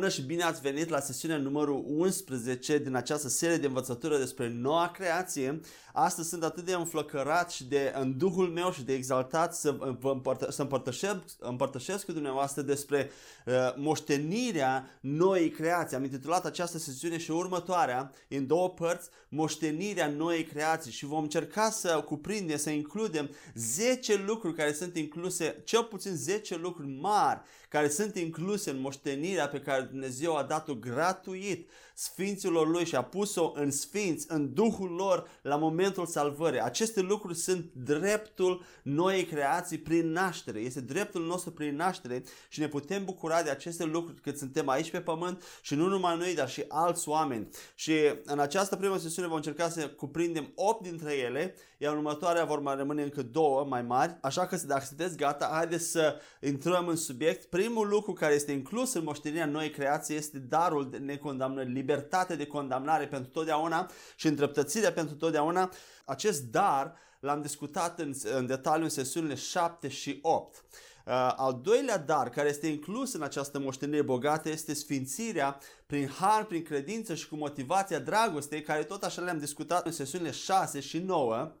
Bună și bine ați venit la sesiunea numărul 11 din această serie de învățătură despre noua creație. Astăzi sunt atât de înflăcărat și de în duhul meu și de exaltat să, vă împărtă, să împărtășesc, împărtășesc cu dumneavoastră despre uh, moștenirea noii creații. Am intitulat această sesiune și următoarea în două părți, moștenirea noii creații și vom încerca să cuprindem, să includem 10 lucruri care sunt incluse, cel puțin 10 lucruri mari care sunt incluse în moștenirea pe care Dumnezeu a dat-o gratuit sfinților lui și a pus-o în sfinți, în Duhul lor la momentul salvării. Aceste lucruri sunt dreptul noii creații prin naștere. Este dreptul nostru prin naștere și ne putem bucura de aceste lucruri cât suntem aici pe pământ și nu numai noi, dar și alți oameni. Și în această primă sesiune vom încerca să cuprindem 8 dintre ele, iar următoarea vor mai rămâne încă două mai mari. Așa că dacă sunteți gata, haideți să intrăm în subiect. Primul lucru care este inclus în moștenirea noii creații este darul de necondamnări, libertate de condamnare pentru totdeauna și îndreptățire pentru totdeauna. Acest dar l-am discutat în, în detaliu în sesiunile 7 și 8. Uh, al doilea dar care este inclus în această moștenire bogată este sfințirea prin har, prin credință și cu motivația dragostei, care tot așa le-am discutat în sesiunile 6 și 9.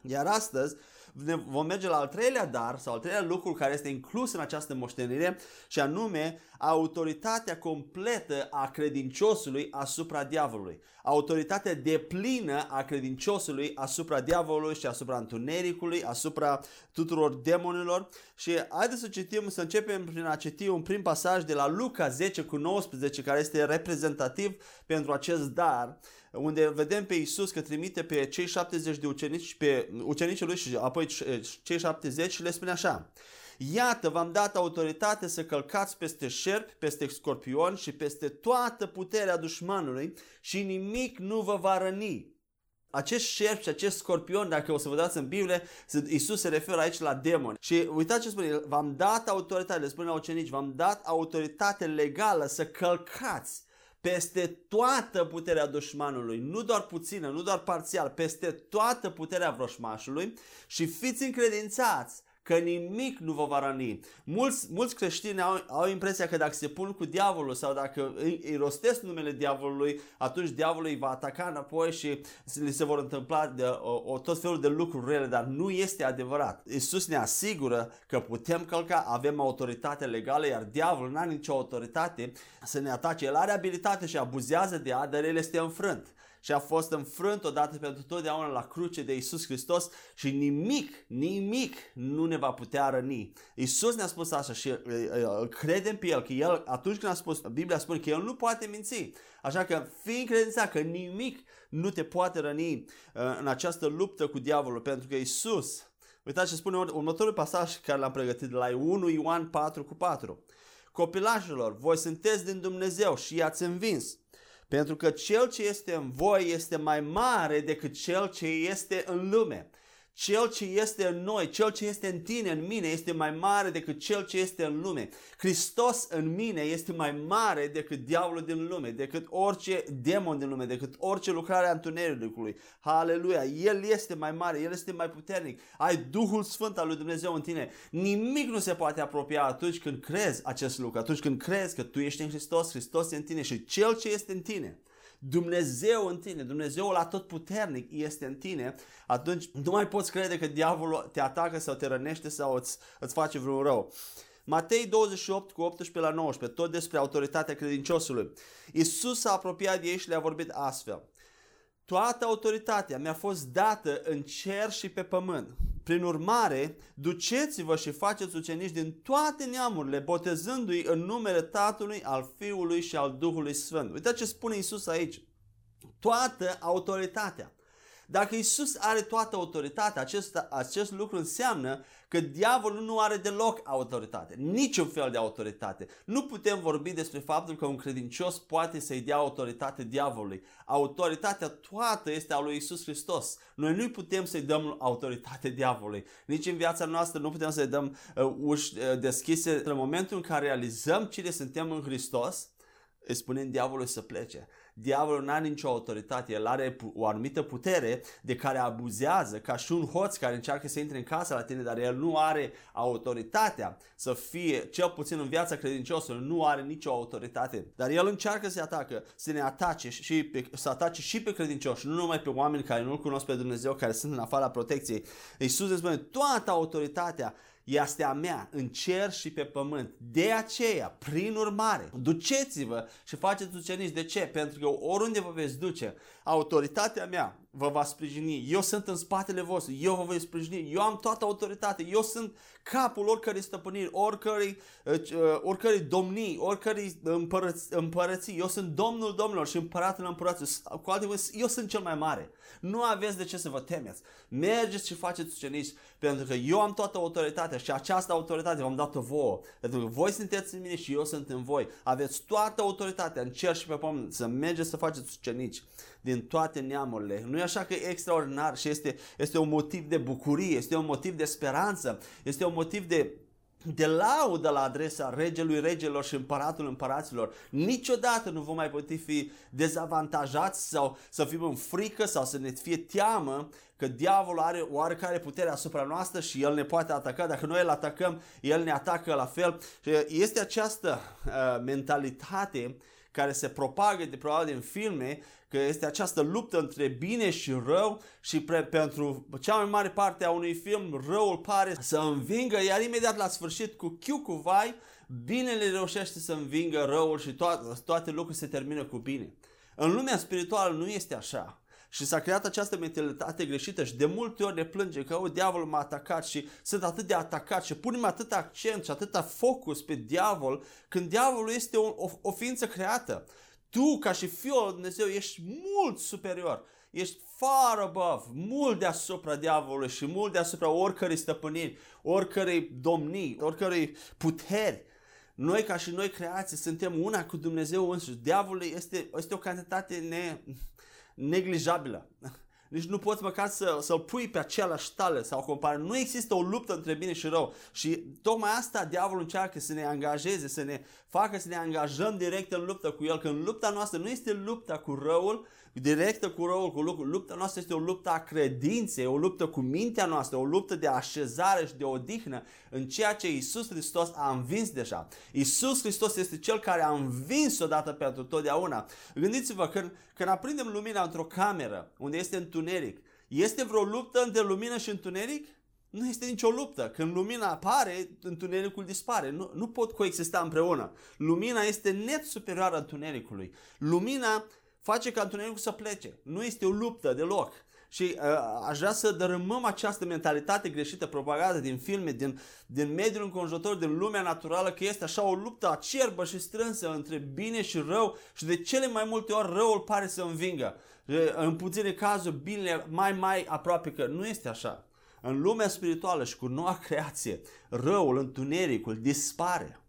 Iar astăzi ne vom merge la al treilea dar sau al treilea lucru care este inclus în această moștenire și anume autoritatea completă a credinciosului asupra diavolului. Autoritatea deplină a credinciosului asupra diavolului și asupra întunericului, asupra tuturor demonilor. Și haideți să citim, să începem prin a citi un prim pasaj de la Luca 10 cu 19 care este reprezentativ pentru acest dar unde vedem pe Isus că trimite pe cei 70 de ucenici, pe ucenicii lui și apoi cei 70 și le spune așa. Iată, v-am dat autoritate să călcați peste șerpi, peste scorpioni și peste toată puterea dușmanului și nimic nu vă va răni. Acest șerp și acest scorpion, dacă o să vă dați în Biblie, Isus se referă aici la demoni. Și uitați ce spune, v-am dat autoritate, le spune la ucenici, v-am dat autoritate legală să călcați peste toată puterea dușmanului, nu doar puțină, nu doar parțial, peste toată puterea vrășmașului și fiți încredințați că nimic nu vă va răni. Mulți, mulți creștini au, au impresia că dacă se pun cu diavolul sau dacă îi, îi rostesc numele diavolului, atunci diavolul îi va ataca înapoi și li se vor întâmpla de, o, o, tot felul de lucruri rele, dar nu este adevărat. Isus ne asigură că putem călca, avem autoritate legală, iar diavolul nu are nicio autoritate să ne atace. El are abilitate și abuzează de ea, dar el este înfrânt și a fost înfrânt odată pentru totdeauna la cruce de Isus Hristos și nimic, nimic nu ne va putea răni. Isus ne-a spus așa și uh, uh, credem pe El că El, atunci când a spus, Biblia spune că El nu poate minți. Așa că fii încredințat că nimic nu te poate răni uh, în această luptă cu diavolul, pentru că Isus, uitați ce spune următorul pasaj care l-am pregătit de la 1 Ioan 4 cu 4. Copilașilor, voi sunteți din Dumnezeu și i-ați învins pentru că cel ce este în voi este mai mare decât cel ce este în lume. Cel ce este în noi, cel ce este în tine, în mine, este mai mare decât cel ce este în lume. Hristos în mine este mai mare decât diavolul din lume, decât orice demon din lume, decât orice lucrare a întunericului. Haleluia! El este mai mare, El este mai puternic. Ai Duhul Sfânt al lui Dumnezeu în tine. Nimic nu se poate apropia atunci când crezi acest lucru, atunci când crezi că tu ești în Hristos, Hristos e în tine și cel ce este în tine Dumnezeu în tine, Dumnezeul atotputernic este în tine, atunci nu mai poți crede că diavolul te atacă sau te rănește sau îți, îți face vreun rău. Matei 28 cu 18 la 19, tot despre autoritatea credinciosului. Isus s-a apropiat de ei și le-a vorbit astfel. Toată autoritatea mi-a fost dată în cer și pe pământ. Prin urmare, duceți-vă și faceți ucenici din toate neamurile, botezându-i în numele Tatălui, al Fiului și al Duhului Sfânt. Uitați ce spune Isus aici. Toată autoritatea. Dacă Isus are toată autoritatea, acest, acest lucru înseamnă că diavolul nu are deloc autoritate, niciun fel de autoritate. Nu putem vorbi despre faptul că un credincios poate să-i dea autoritate diavolului. Autoritatea toată este a lui Isus Hristos. Noi nu putem să-i dăm autoritate diavolului. Nici în viața noastră nu putem să-i dăm uh, uși uh, deschise în momentul în care realizăm cine suntem în Hristos îi spunem diavolului să plece. Diavolul nu are nicio autoritate, el are o anumită putere de care abuzează, ca și un hoț care încearcă să intre în casa la tine, dar el nu are autoritatea să fie, cel puțin în viața credinciosului, nu are nicio autoritate. Dar el încearcă să atacă, să ne atace și pe, să atace și pe credincioși, nu numai pe oameni care nu-L cunosc pe Dumnezeu, care sunt în afara protecției. Iisus îți spune, toată autoritatea este a mea în cer și pe pământ. De aceea, prin urmare, duceți-vă și faceți ucenici. De ce? Pentru că oriunde vă veți duce, autoritatea mea vă va sprijini. Eu sunt în spatele vostru, eu vă voi sprijini. Eu am toată autoritatea, eu sunt capul oricărei stăpâniri, oricărei, uh, uh, oricărei domnii, oricărei împărăți, împărății. Eu sunt domnul domnilor și împăratul împăraților. Cu alte cuvinte, eu sunt cel mai mare. Nu aveți de ce să vă temeți. Mergeți și faceți ucenici, pentru că eu am toată autoritatea și această autoritate v-am dat-o vouă. Pentru că voi sunteți în mine și eu sunt în voi. Aveți toată autoritatea în cer și pe pământ să mergeți să faceți ucenici din toate neamurile. Nu e așa că e extraordinar și este, este un motiv de bucurie, este un motiv de speranță, este un motiv de de laudă la adresa regelui regelor și împăratul împăraților. Niciodată nu vom mai putea fi dezavantajați sau să fim în frică sau să ne fie teamă că diavolul are oarecare putere asupra noastră și el ne poate ataca. Dacă noi îl atacăm, el ne atacă la fel. Este această uh, mentalitate care se propagă de probabil din filme, că este această luptă între bine și rău și pre, pentru cea mai mare parte a unui film răul pare să învingă, iar imediat la sfârșit cu chiu cu vai, binele reușește să învingă răul și toate, toate lucrurile se termină cu bine. În lumea spirituală nu este așa. Și s-a creat această mentalitate greșită și de multe ori ne plânge că o, diavolul m-a atacat și sunt atât de atacat și punem atât accent și atâta focus pe diavol când diavolul este o, o, o ființă creată. Tu, ca și Fiul lui Dumnezeu, ești mult superior. Ești far above, mult deasupra diavolului și mult deasupra oricărei stăpâniri, oricărei domnii, oricărei puteri. Noi, ca și noi creații, suntem una cu Dumnezeu însuși. Diavolul este, este o cantitate ne, neglijabilă. Nici nu poți măcar să, să-l pui pe același tale sau compare. Nu există o luptă între bine și rău. Și tocmai asta diavolul încearcă să ne angajeze, să ne facă să ne angajăm direct în luptă cu el. Când lupta noastră nu este lupta cu răul, directă cu răul, cu lucrul. Lupta noastră este o luptă a credinței, o luptă cu mintea noastră, o luptă de așezare și de odihnă în ceea ce Isus Hristos a învins deja. Isus Hristos este Cel care a învins odată pentru totdeauna. Gândiți-vă, când, când aprindem lumina într-o cameră unde este întuneric, este vreo luptă între lumină și întuneric? Nu este nicio luptă. Când lumina apare, întunericul dispare. Nu, nu pot coexista împreună. Lumina este net superioară întunericului. Lumina face ca întunericul să plece. Nu este o luptă deloc. Și uh, aș vrea să dărâmăm această mentalitate greșită propagată din filme, din, din mediul înconjurător, din lumea naturală, că este așa o luptă acerbă și strânsă între bine și rău și de cele mai multe ori răul pare să învingă. În puține cazuri, binele mai mai aproape că nu este așa. În lumea spirituală și cu noua creație, răul, întunericul dispare.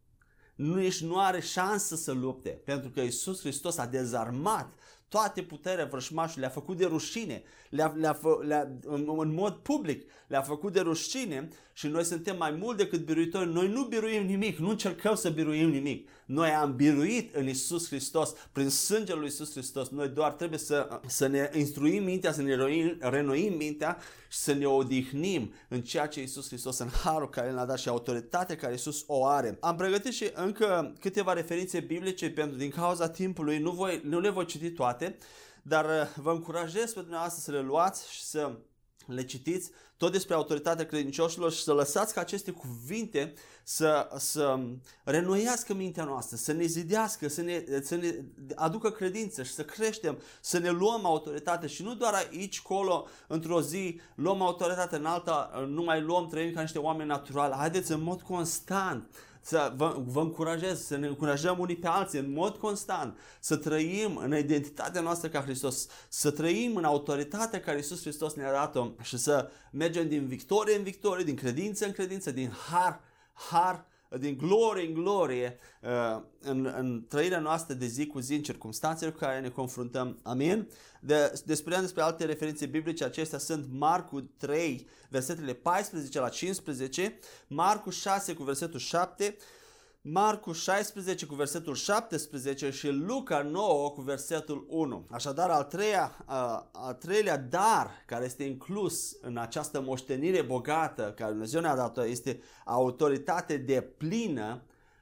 Nu, ești, nu are șansă să lupte, pentru că Isus Hristos a dezarmat toate puterea vrășmașului, le-a făcut de rușine, le-a, le-a, le-a, în, în mod public, le-a făcut de rușine și noi suntem mai mult decât biruitori. Noi nu biruim nimic, nu încercăm să biruim nimic. Noi am biruit în Isus Hristos, prin sângele lui Isus Hristos. Noi doar trebuie să, să ne instruim mintea, să ne renoim, renoim mintea și să ne odihnim în ceea ce Isus Hristos, în harul care ne-a dat și autoritatea care Isus o are. Am pregătit și încă câteva referințe biblice pentru din cauza timpului, nu, voi, nu le voi citi toate, dar uh, vă încurajez pe dumneavoastră să le luați și să le citiți tot despre autoritatea credincioșilor și să lăsați ca aceste cuvinte să, să renoiască mintea noastră, să ne zidească, să ne, să ne aducă credință și să creștem, să ne luăm autoritate și nu doar aici, colo, într-o zi, luăm autoritate, în alta nu mai luăm, trăim ca niște oameni naturali. Haideți în mod constant să vă, vă încurajez, să ne încurajăm unii pe alții în mod constant, să trăim în identitatea noastră ca Hristos, să trăim în autoritatea care Iisus Hristos ne-a dat-o și să mergem din victorie în victorie, din credință în credință, din har, har din glorie în glorie uh, în, în trăirea noastră de zi cu zi, în circunstanțele cu care ne confruntăm. Amin? De, despre despre alte referințe biblice, acestea sunt Marcu 3, versetele 14 la 15, Marcu 6 cu versetul 7, Marcu 16 cu versetul 17 și Luca 9 cu versetul 1. Așadar, al, treia, al treilea dar care este inclus în această moștenire bogată care Dumnezeu ne-a dat este autoritate de plină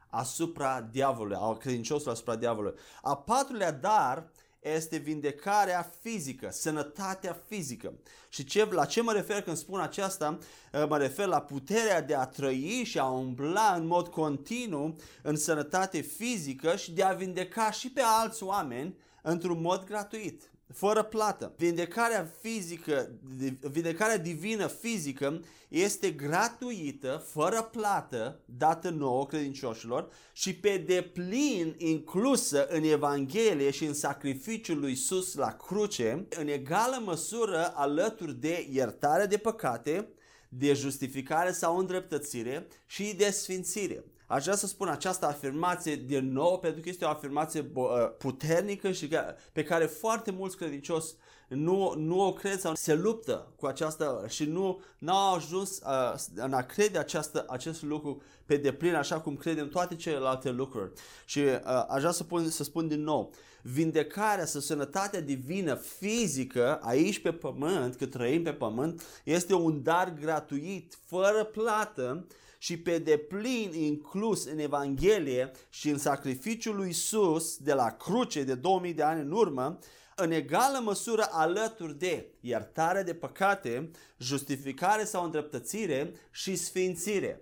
asupra diavolului, al credinciosului asupra diavolului. A patrulea dar este vindecarea fizică, sănătatea fizică. Și ce, la ce mă refer când spun aceasta? Mă refer la puterea de a trăi și a umbla în mod continuu în sănătate fizică și de a vindeca și pe alți oameni într-un mod gratuit fără plată. Vindecarea fizică, vindecarea divină fizică este gratuită, fără plată, dată nouă credincioșilor și pe deplin inclusă în Evanghelie și în sacrificiul lui Iisus la cruce, în egală măsură alături de iertare de păcate, de justificare sau îndreptățire și de sfințire. Aș vrea să spun această afirmație din nou pentru că este o afirmație uh, puternică și pe care foarte mulți credincioși nu, nu o cred sau se luptă cu aceasta și nu au ajuns uh, în a crede această, acest lucru pe deplin așa cum credem toate celelalte lucruri. Și uh, aș vrea să, pun, să spun din nou, vindecarea sau sănătatea divină fizică aici pe pământ, că trăim pe pământ, este un dar gratuit, fără plată și pe deplin inclus în Evanghelie și în sacrificiul lui Isus de la cruce de 2000 de ani în urmă, în egală măsură alături de iertare de păcate, justificare sau îndreptățire și sfințire.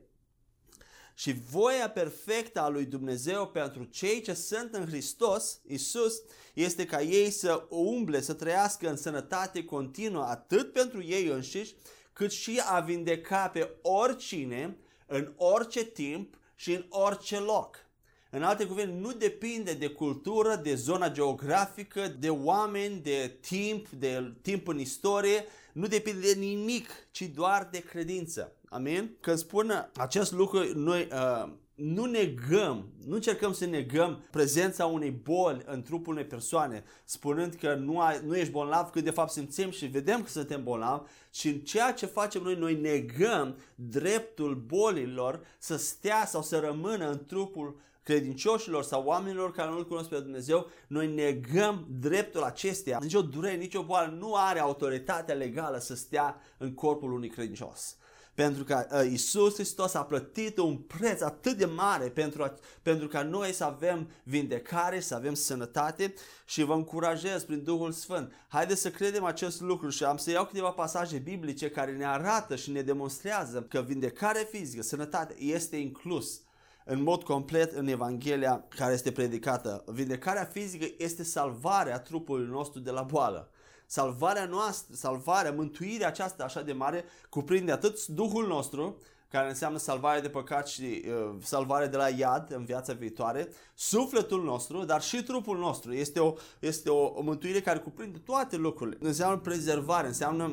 Și voia perfectă a lui Dumnezeu pentru cei ce sunt în Hristos, Isus, este ca ei să umble, să trăiască în sănătate continuă, atât pentru ei înșiși, cât și a vindeca pe oricine în orice timp și în orice loc. În alte cuvinte, nu depinde de cultură, de zona geografică, de oameni, de timp, de timp în istorie, nu depinde de nimic, ci doar de credință. Amin? Când spun acest lucru, noi uh, nu negăm, nu încercăm să negăm prezența unei boli în trupul unei persoane, spunând că nu, ai, nu ești bolnav, că de fapt simțim și vedem că suntem bolnavi, și în ceea ce facem noi, noi negăm dreptul bolilor să stea sau să rămână în trupul credincioșilor sau oamenilor care nu-L cunosc pe Dumnezeu, noi negăm dreptul acesteia. Nici o durere, nici o boală nu are autoritatea legală să stea în corpul unui credincios pentru că uh, Isus Hristos a plătit un preț atât de mare pentru, a, pentru ca noi să avem vindecare, să avem sănătate și vă încurajez prin Duhul Sfânt. Haideți să credem acest lucru și am să iau câteva pasaje biblice care ne arată și ne demonstrează că vindecare fizică, sănătate este inclus în mod complet în Evanghelia care este predicată. Vindecarea fizică este salvarea trupului nostru de la boală salvarea noastră, salvarea, mântuirea aceasta așa de mare cuprinde atât Duhul nostru, care înseamnă salvare de păcat și uh, salvare de la iad în viața viitoare, sufletul nostru, dar și trupul nostru. Este o, este o, o mântuire care cuprinde toate lucrurile. Înseamnă prezervare, înseamnă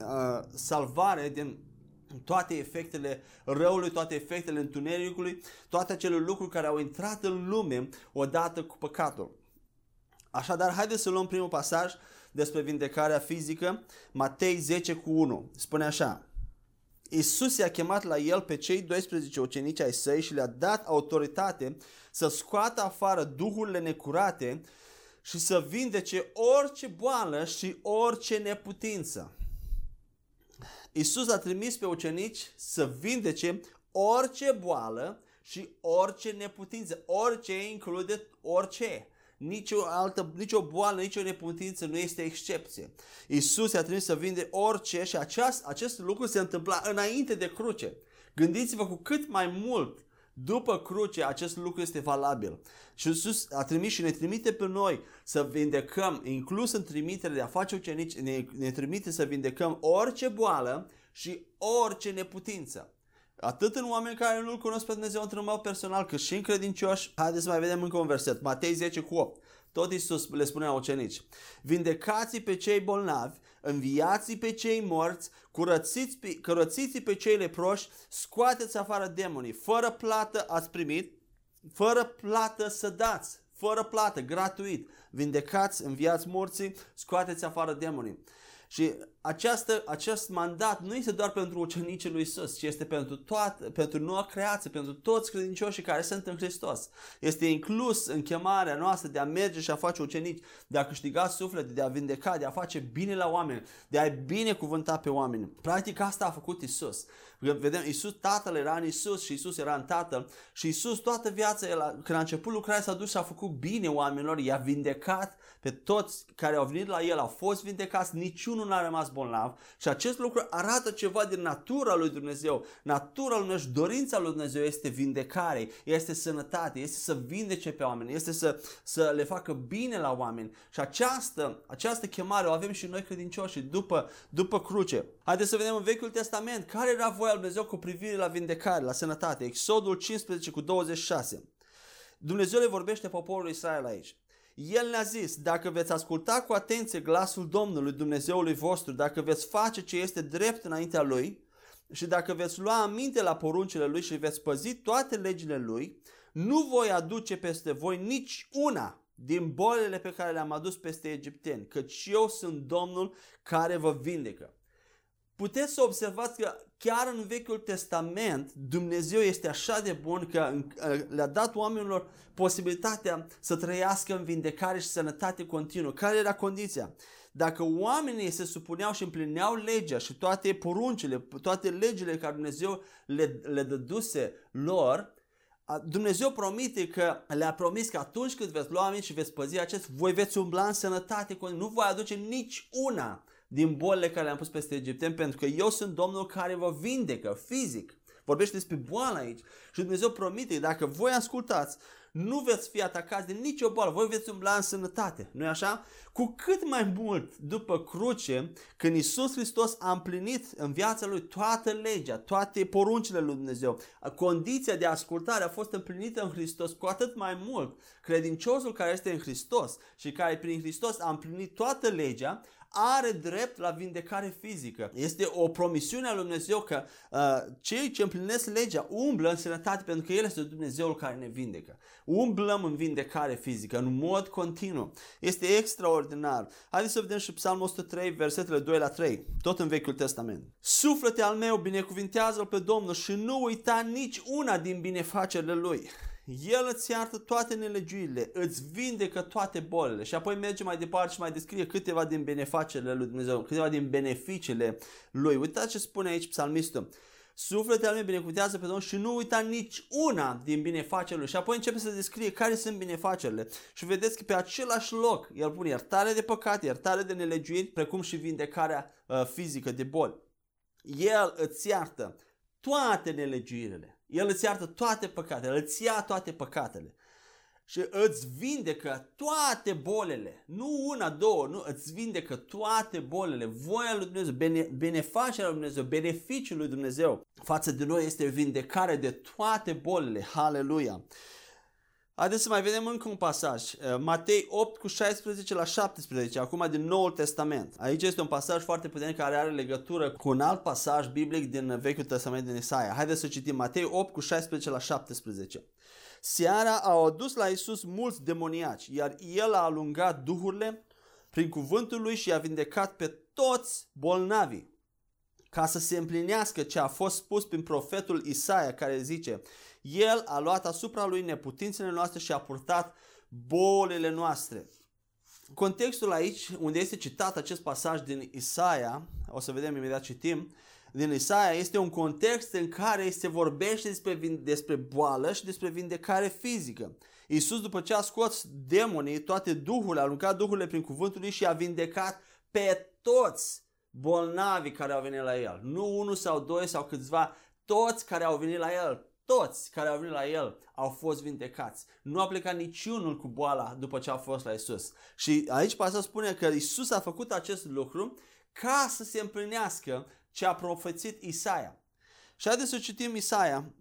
uh, salvare din toate efectele răului, toate efectele întunericului, toate acele lucruri care au intrat în lume odată cu păcatul. Așadar, haideți să luăm primul pasaj despre vindecarea fizică, Matei 10 cu 1. Spune așa, Isus i-a chemat la el pe cei 12 ucenici ai săi și le-a dat autoritate să scoată afară duhurile necurate și să vindece orice boală și orice neputință. Isus a trimis pe ucenici să vindece orice boală și orice neputință. Orice include orice nicio altă, nicio boală, nicio neputință nu este excepție. Isus a trimis să vinde orice și aceast, acest lucru se întâmpla înainte de cruce. Gândiți-vă cu cât mai mult după cruce acest lucru este valabil. Și Iisus a trimis și ne trimite pe noi să vindecăm, inclus în trimitere de a face ucenici, ne, ne trimite să vindecăm orice boală și orice neputință. Atât în oameni care nu-L cunosc pe Dumnezeu într-un mod personal, cât și în credincioși. Haideți să mai vedem încă un verset. Matei 10 cu 8. Tot Iisus le spunea ucenici. Vindecați pe cei bolnavi, înviați pe cei morți, curățiți pe, curățiți pe cei leproși, scoateți afară demonii. Fără plată ați primit, fără plată să dați, fără plată, gratuit. Vindecați, înviați morții, scoateți afară demonii. Și această, acest mandat nu este doar pentru ucenicii lui Isus, ci este pentru, toată, pentru noua creație, pentru toți credincioșii care sunt în Hristos. Este inclus în chemarea noastră de a merge și a face ucenici, de a câștiga suflete, de a vindeca, de a face bine la oameni, de a binecuvânta pe oameni. Practic asta a făcut Isus. Vedem, Isus, Tatăl era în Isus și Isus era în Tatăl și Isus toată viața, el, când a început lucrarea, s-a dus și a făcut bine oamenilor, i-a vindecat pe toți care au venit la el, au fost vindecați, niciunul n-a rămas bolnav și acest lucru arată ceva din natura lui Dumnezeu. Natura lui Dumnezeu, dorința lui Dumnezeu este vindecare, este sănătate, este să vindece pe oameni, este să, să le facă bine la oameni. Și această, această chemare o avem și noi credincioși după, după cruce. Haideți să vedem în Vechiul Testament care era voia lui Dumnezeu cu privire la vindecare, la sănătate. Exodul 15 cu 26. Dumnezeu le vorbește poporului Israel aici. El ne-a zis, dacă veți asculta cu atenție glasul Domnului Dumnezeului vostru, dacă veți face ce este drept înaintea Lui și dacă veți lua aminte la poruncile Lui și veți păzi toate legile Lui, nu voi aduce peste voi nici una din bolile pe care le-am adus peste egipteni, căci eu sunt Domnul care vă vindecă. Puteți să observați că chiar în Vechiul Testament Dumnezeu este așa de bun că le-a dat oamenilor posibilitatea să trăiască în vindecare și sănătate continuă. Care era condiția? Dacă oamenii se supuneau și împlineau legea și toate poruncile, toate legile care Dumnezeu le, le dăduse lor, Dumnezeu promite că le-a promis că atunci când veți lua aminte și veți păzi acest, voi veți umbla în sănătate, nu voi aduce nici una din bolile care le-am pus peste egipteni, pentru că eu sunt Domnul care vă vindecă fizic. Vorbește despre boală aici. Și Dumnezeu promite, dacă voi ascultați, nu veți fi atacați de nicio boală, voi veți umbla în sănătate. nu așa? Cu cât mai mult după cruce, când Isus Hristos a împlinit în viața lui toată legea, toate poruncile lui Dumnezeu, condiția de ascultare a fost împlinită în Hristos, cu atât mai mult credinciosul care este în Hristos și care prin Hristos a împlinit toată legea, are drept la vindecare fizică. Este o promisiune a lui Dumnezeu că uh, cei ce împlinesc legea umblă în sănătate pentru că El este Dumnezeul care ne vindecă. Umblăm în vindecare fizică în mod continuu. Este extraordinar. Haideți să vedem și Psalmul 103, versetele 2 la 3, tot în Vechiul Testament. Suflete al meu, binecuvintează-L pe Domnul și nu uita nici una din binefacerile Lui. El îți iartă toate nelegiurile, îți vindecă toate bolile și apoi merge mai departe și mai descrie câteva din benefacerile lui Dumnezeu, câteva din beneficiile lui. Uitați ce spune aici psalmistul. Sufletele al meu binecuvântează pe Domnul și nu uita nici una din binefacerile Și apoi începe să descrie care sunt binefacerile. Și vedeți că pe același loc el pune iertare de păcate, iertare de nelegiuiri, precum și vindecarea uh, fizică de boli. El îți iartă toate nelegiuirile. El îți iartă toate păcatele, îți ia toate păcatele și îți vindecă toate bolele. Nu una, două, nu, îți vindecă toate bolele. Voia lui Dumnezeu, bene, benefacerea lui Dumnezeu, beneficiul lui Dumnezeu față de noi este vindecare de toate bolele. Haleluia! Haideți să mai vedem încă un pasaj. Uh, Matei 8 cu 16 la 17, acum din Noul Testament. Aici este un pasaj foarte puternic care are legătură cu un alt pasaj biblic din Vechiul Testament din Isaia. Haideți să citim Matei 8 cu 16 la 17. Seara au adus la Isus mulți demoniaci, iar el a alungat duhurile prin cuvântul lui și a vindecat pe toți bolnavii. Ca să se împlinească ce a fost spus prin profetul Isaia care zice el a luat asupra lui neputințele noastre și a purtat bolile noastre. Contextul aici, unde este citat acest pasaj din Isaia, o să vedem imediat citim, din Isaia, este un context în care se vorbește despre, despre boală și despre vindecare fizică. Iisus, după ce a scos demonii, toate duhurile, a aruncat duhurile prin cuvântul lui și a vindecat pe toți bolnavii care au venit la el. Nu unul sau doi sau câțiva, toți care au venit la el, toți care au venit la el au fost vindecați. Nu a plecat niciunul cu boala după ce a fost la Isus. Și aici pasă spune că Isus a făcut acest lucru ca să se împlinească ce a profețit Isaia. Și haideți să citim Isaia.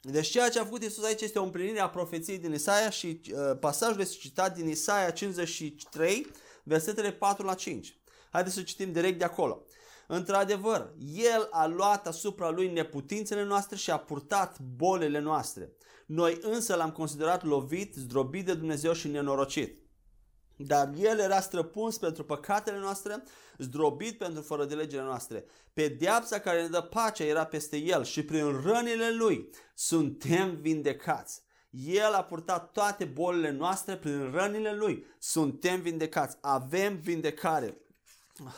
Deci ceea ce a făcut Isus aici este o împlinire a profeției din Isaia și uh, pasajul este citat din Isaia 53, versetele 4 la 5. Haideți să citim direct de acolo. Într-adevăr, El a luat asupra Lui neputințele noastre și a purtat bolile noastre. Noi însă l-am considerat lovit, zdrobit de Dumnezeu și nenorocit. Dar El era străpuns pentru păcatele noastre, zdrobit pentru fără de legile noastre. Pedeapsa care ne dă pacea era peste El și prin rănile Lui suntem vindecați. El a purtat toate bolile noastre prin rănile Lui. Suntem vindecați. Avem vindecare.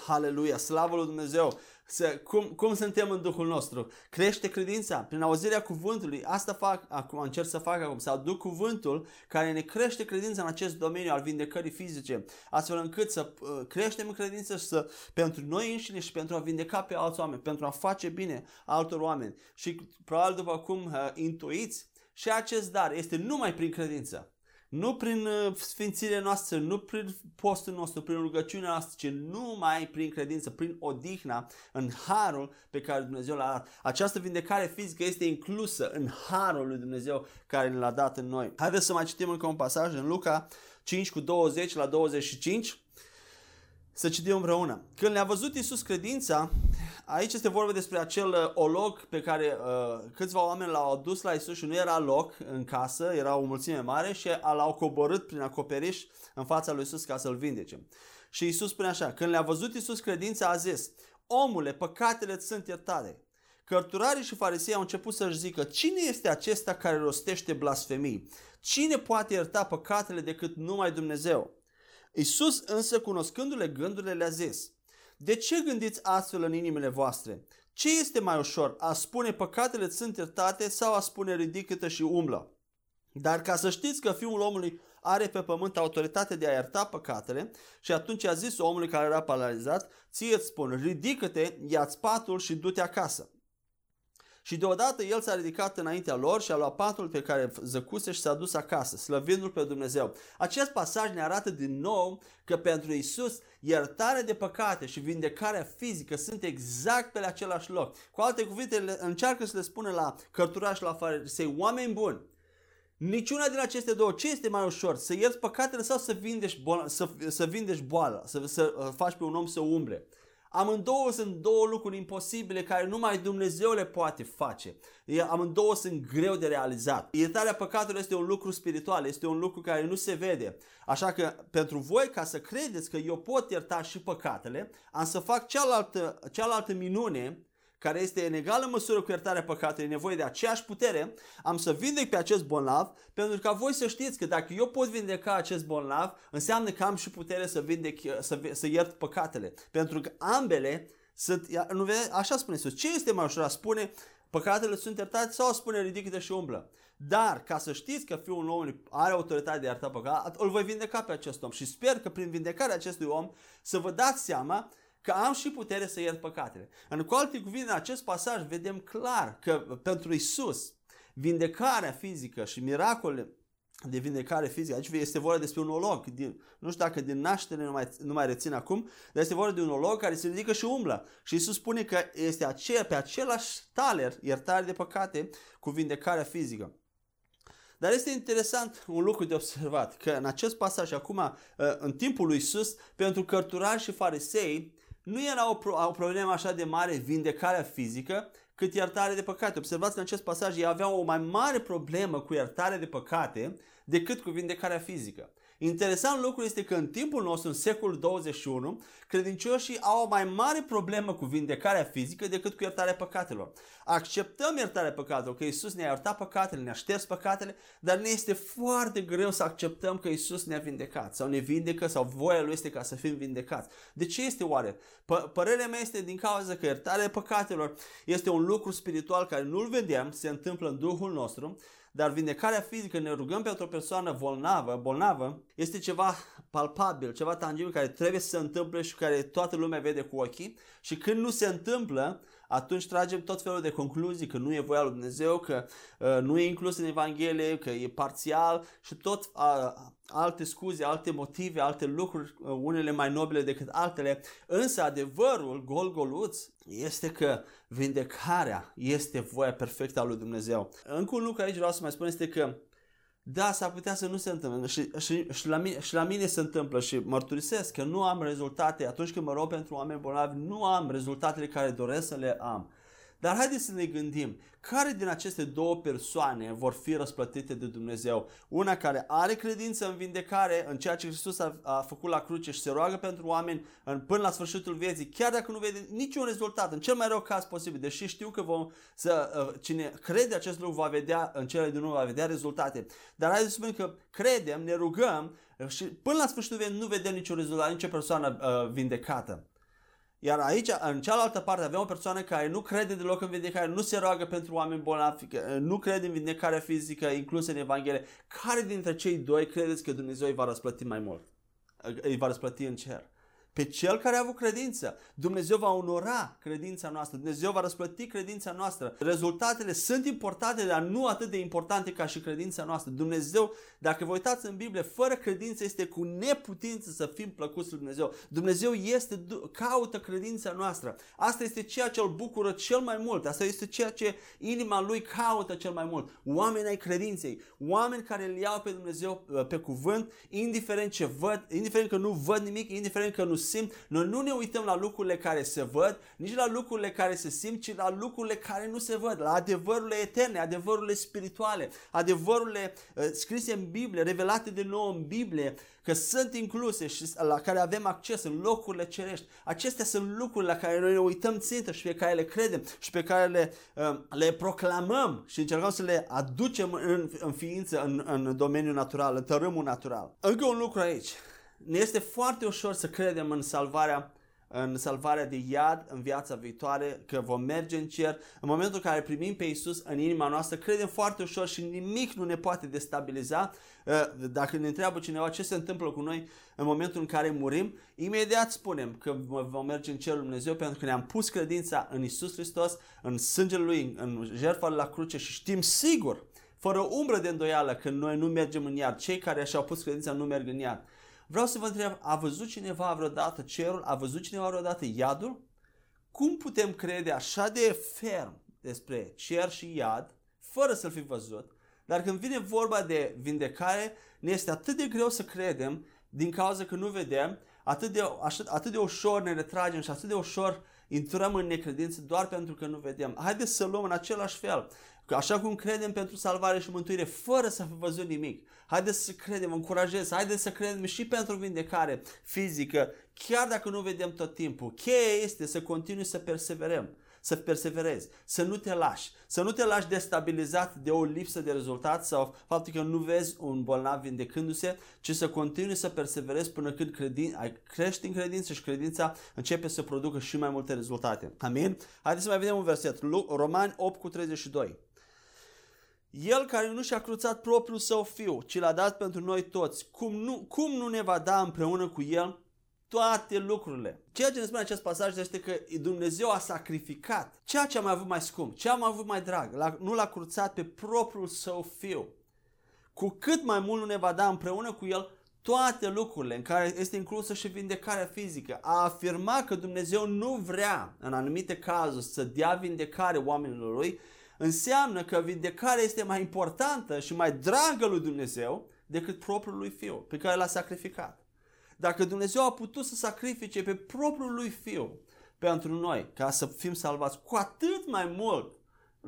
Haleluia, slavă lui Dumnezeu! Să, cum, cum suntem în Duhul nostru? Crește credința prin auzirea cuvântului. Asta fac acum, încerc să fac acum, să aduc cuvântul care ne crește credința în acest domeniu al vindecării fizice, astfel încât să uh, creștem în credință și să, pentru noi înșine și pentru a vindeca pe alți oameni, pentru a face bine altor oameni. Și probabil după cum uh, intuiți, și acest dar este numai prin credință. Nu prin uh, sfințirea noastră, nu prin postul nostru, prin rugăciunea noastră, ci numai prin credință, prin odihna, în harul pe care Dumnezeu l-a dat. Această vindecare fizică este inclusă în harul lui Dumnezeu care ne l-a dat în noi. Haideți să mai citim încă un pasaj în Luca 5 cu 20 la 25. Să citim împreună. Când le-a văzut Iisus credința, aici este vorba despre acel uh, olog pe care uh, câțiva oameni l-au adus la Iisus și nu era loc în casă, era o mulțime mare și l-au coborât prin acoperiș în fața lui Iisus ca să-l vindece. Și Iisus spune așa, când le-a văzut Iisus credința, a zis, omule, păcatele sunt iertate. Cărturarii și farisei au început să-și zică, cine este acesta care rostește blasfemii? Cine poate ierta păcatele decât numai Dumnezeu? Iisus însă, cunoscându-le gândurile, le-a zis, de ce gândiți astfel în inimile voastre? Ce este mai ușor, a spune păcatele sunt iertate sau a spune ridică și umblă? Dar ca să știți că Fiul omului are pe pământ autoritate de a ierta păcatele și atunci a zis omului care era paralizat, ție îți spun, ridică-te, ia-ți patul și du-te acasă. Și deodată el s-a ridicat înaintea lor și a luat patul pe care zăcuse și s-a dus acasă, slăvindu-l pe Dumnezeu. Acest pasaj ne arată din nou că pentru Isus iertarea de păcate și vindecarea fizică sunt exact pe același loc. Cu alte cuvinte, încearcă să le spună la cărturași la farisei, oameni buni, Niciuna din aceste două, ce este mai ușor? Să ierți păcatele sau să vindești, boala, să, să vindești boala, să, să uh, faci pe un om să umble? Amândouă sunt două lucruri imposibile care numai Dumnezeu le poate face. Amândouă sunt greu de realizat. Iertarea păcatelor este un lucru spiritual, este un lucru care nu se vede. Așa că pentru voi, ca să credeți că eu pot ierta și păcatele, am să fac cealaltă, cealaltă minune care este în egală măsură cu iertarea păcatelor, e nevoie de aceeași putere, am să vindec pe acest bolnav, pentru ca voi să știți că dacă eu pot vindeca acest bolnav, înseamnă că am și putere să vindec, să, să iert păcatele. Pentru că ambele sunt, nu vede, așa spune Iisus, ce este mai ușor? Spune, păcatele sunt iertate sau spune ridică și umblă. Dar, ca să știți că Fiul omului are autoritate de a ierta păcat, îl voi vindeca pe acest om și sper că prin vindecarea acestui om să vă dați seama că am și putere să iert păcatele. În cu alte cuvinte, în acest pasaj vedem clar că pentru Isus, vindecarea fizică și miracolele de vindecare fizică, aici este vorba despre un olog, din, nu știu dacă din naștere nu mai, nu mai rețin acum, dar este vorba de un olog care se ridică și umblă. Și Isus spune că este aceea, pe același taler iertare de păcate cu vindecarea fizică. Dar este interesant un lucru de observat, că în acest pasaj acum, în timpul lui Isus, pentru cărturari și farisei, nu era o, pro- o problemă așa de mare vindecarea fizică, cât iertare de păcate. Observați în acest pasaj, ei aveau o mai mare problemă cu iertarea de păcate decât cu vindecarea fizică. Interesant lucru este că în timpul nostru, în secolul 21, credincioșii au o mai mare problemă cu vindecarea fizică decât cu iertarea păcatelor. Acceptăm iertarea păcatelor, că Isus ne-a iertat păcatele, ne-a șters păcatele, dar ne este foarte greu să acceptăm că Isus ne-a vindecat sau ne vindecă sau voia Lui este ca să fim vindecați. De ce este oare? P- părerea mea este din cauza că iertarea păcatelor este un lucru spiritual care nu-l vedem, se întâmplă în Duhul nostru, dar vindecarea fizică, ne rugăm pentru o persoană bolnavă, bolnavă, este ceva palpabil, ceva tangibil care trebuie să se întâmple și care toată lumea vede cu ochii. Și când nu se întâmplă, atunci tragem tot felul de concluzii că nu e voia lui Dumnezeu, că uh, nu e inclus în Evanghelie, că e parțial și tot uh, alte scuze, alte motive, alte lucruri, uh, unele mai nobile decât altele. Însă adevărul gol-goluț este că vindecarea este voia perfectă a lui Dumnezeu. Încă un lucru aici vreau să mai spun este că da, s-ar putea să nu se întâmple și, și, și, la mine, și la mine se întâmplă și mărturisesc că nu am rezultate atunci când mă rog pentru oameni bolnavi, nu am rezultatele care doresc să le am. Dar haideți să ne gândim, care din aceste două persoane vor fi răsplătite de Dumnezeu? Una care are credință în vindecare, în ceea ce Hristos a, a făcut la cruce și se roagă pentru oameni în, până la sfârșitul vieții, chiar dacă nu vede niciun rezultat, în cel mai rău caz posibil, deși știu că vom, să, uh, cine crede acest lucru va vedea, în cele din urmă va vedea rezultate. Dar haideți să spunem că credem, ne rugăm și până la sfârșitul vieții nu vedem niciun rezultat, nicio persoană uh, vindecată. Iar aici, în cealaltă parte, avem o persoană care nu crede deloc în vindecare, nu se roagă pentru oameni bolnavi, nu crede în vindecarea fizică inclusă în Evanghelie. Care dintre cei doi credeți că Dumnezeu îi va răsplăti mai mult? Îi va răsplăti în cer? Pe cel care a avut credință. Dumnezeu va onora credința noastră, Dumnezeu va răsplăti credința noastră. Rezultatele sunt importante, dar nu atât de importante ca și credința noastră. Dumnezeu, dacă vă uitați în Biblie, fără credință este cu neputință să fim plăcuți lui Dumnezeu. Dumnezeu este, caută credința noastră. Asta este ceea ce îl bucură cel mai mult. Asta este ceea ce inima lui caută cel mai mult. Oameni ai credinței, oameni care îl iau pe Dumnezeu uh, pe cuvânt, indiferent ce văd, indiferent că nu văd nimic, indiferent că nu simt, noi nu ne uităm la lucrurile care se văd, nici la lucrurile care se simt, ci la lucrurile care nu se văd, la adevărurile eterne, adevărurile spirituale, adevărurile uh, scrise în Biblie, revelate de nou în Biblie, că sunt incluse și la care avem acces în locurile cerești. Acestea sunt lucruri la care noi ne uităm țintă și pe care le credem și pe care le, uh, le proclamăm și încercăm să le aducem în, în ființă, în, în domeniul natural, în tărâmul natural. Încă un lucru aici ne este foarte ușor să credem în salvarea în salvarea de iad în viața viitoare, că vom merge în cer. În momentul în care primim pe Isus în inima noastră, credem foarte ușor și nimic nu ne poate destabiliza. Uh, dacă ne întreabă cineva ce se întâmplă cu noi în momentul în care murim, imediat spunem că vom merge în cerul Dumnezeu pentru că ne-am pus credința în Isus Hristos, în sângele Lui, în jertfa la cruce și știm sigur, fără umbră de îndoială, că noi nu mergem în iad. Cei care și-au pus credința nu merg în iad. Vreau să vă întreb, a văzut cineva vreodată cerul? A văzut cineva vreodată iadul? Cum putem crede așa de ferm despre cer și iad, fără să-l fi văzut, dar când vine vorba de vindecare, ne este atât de greu să credem din cauza că nu vedem, atât de, așa, atât de ușor ne retragem și atât de ușor intrăm în necredință doar pentru că nu vedem. Haideți să luăm în același fel. Așa cum credem pentru salvare și mântuire, fără să fi văzut nimic. Haideți să credem, încurajez, haideți să credem și pentru vindecare fizică, chiar dacă nu vedem tot timpul. Cheia este să continui să perseverăm, să perseverezi, să nu te lași, să nu te lași destabilizat de o lipsă de rezultat sau faptul că nu vezi un bolnav vindecându-se, ci să continui să perseverezi până când credin, ai crești în credință și credința începe să producă și mai multe rezultate. Amin? Haideți să mai vedem un verset. Romani 8 cu 32. El care nu și-a cruțat propriul său fiu, ci l-a dat pentru noi toți, cum nu, cum nu ne va da împreună cu el toate lucrurile? Ceea ce ne spune acest pasaj este că Dumnezeu a sacrificat ceea ce am avut mai scump, ce am avut mai drag, l-a, nu l-a cruțat pe propriul său fiu. Cu cât mai mult nu ne va da împreună cu el toate lucrurile în care este inclusă și vindecarea fizică. A afirma că Dumnezeu nu vrea în anumite cazuri să dea vindecare oamenilor lui, înseamnă că vindecarea este mai importantă și mai dragă lui Dumnezeu decât propriul lui fiu pe care l-a sacrificat. Dacă Dumnezeu a putut să sacrifice pe propriul lui fiu pentru noi ca să fim salvați, cu atât mai mult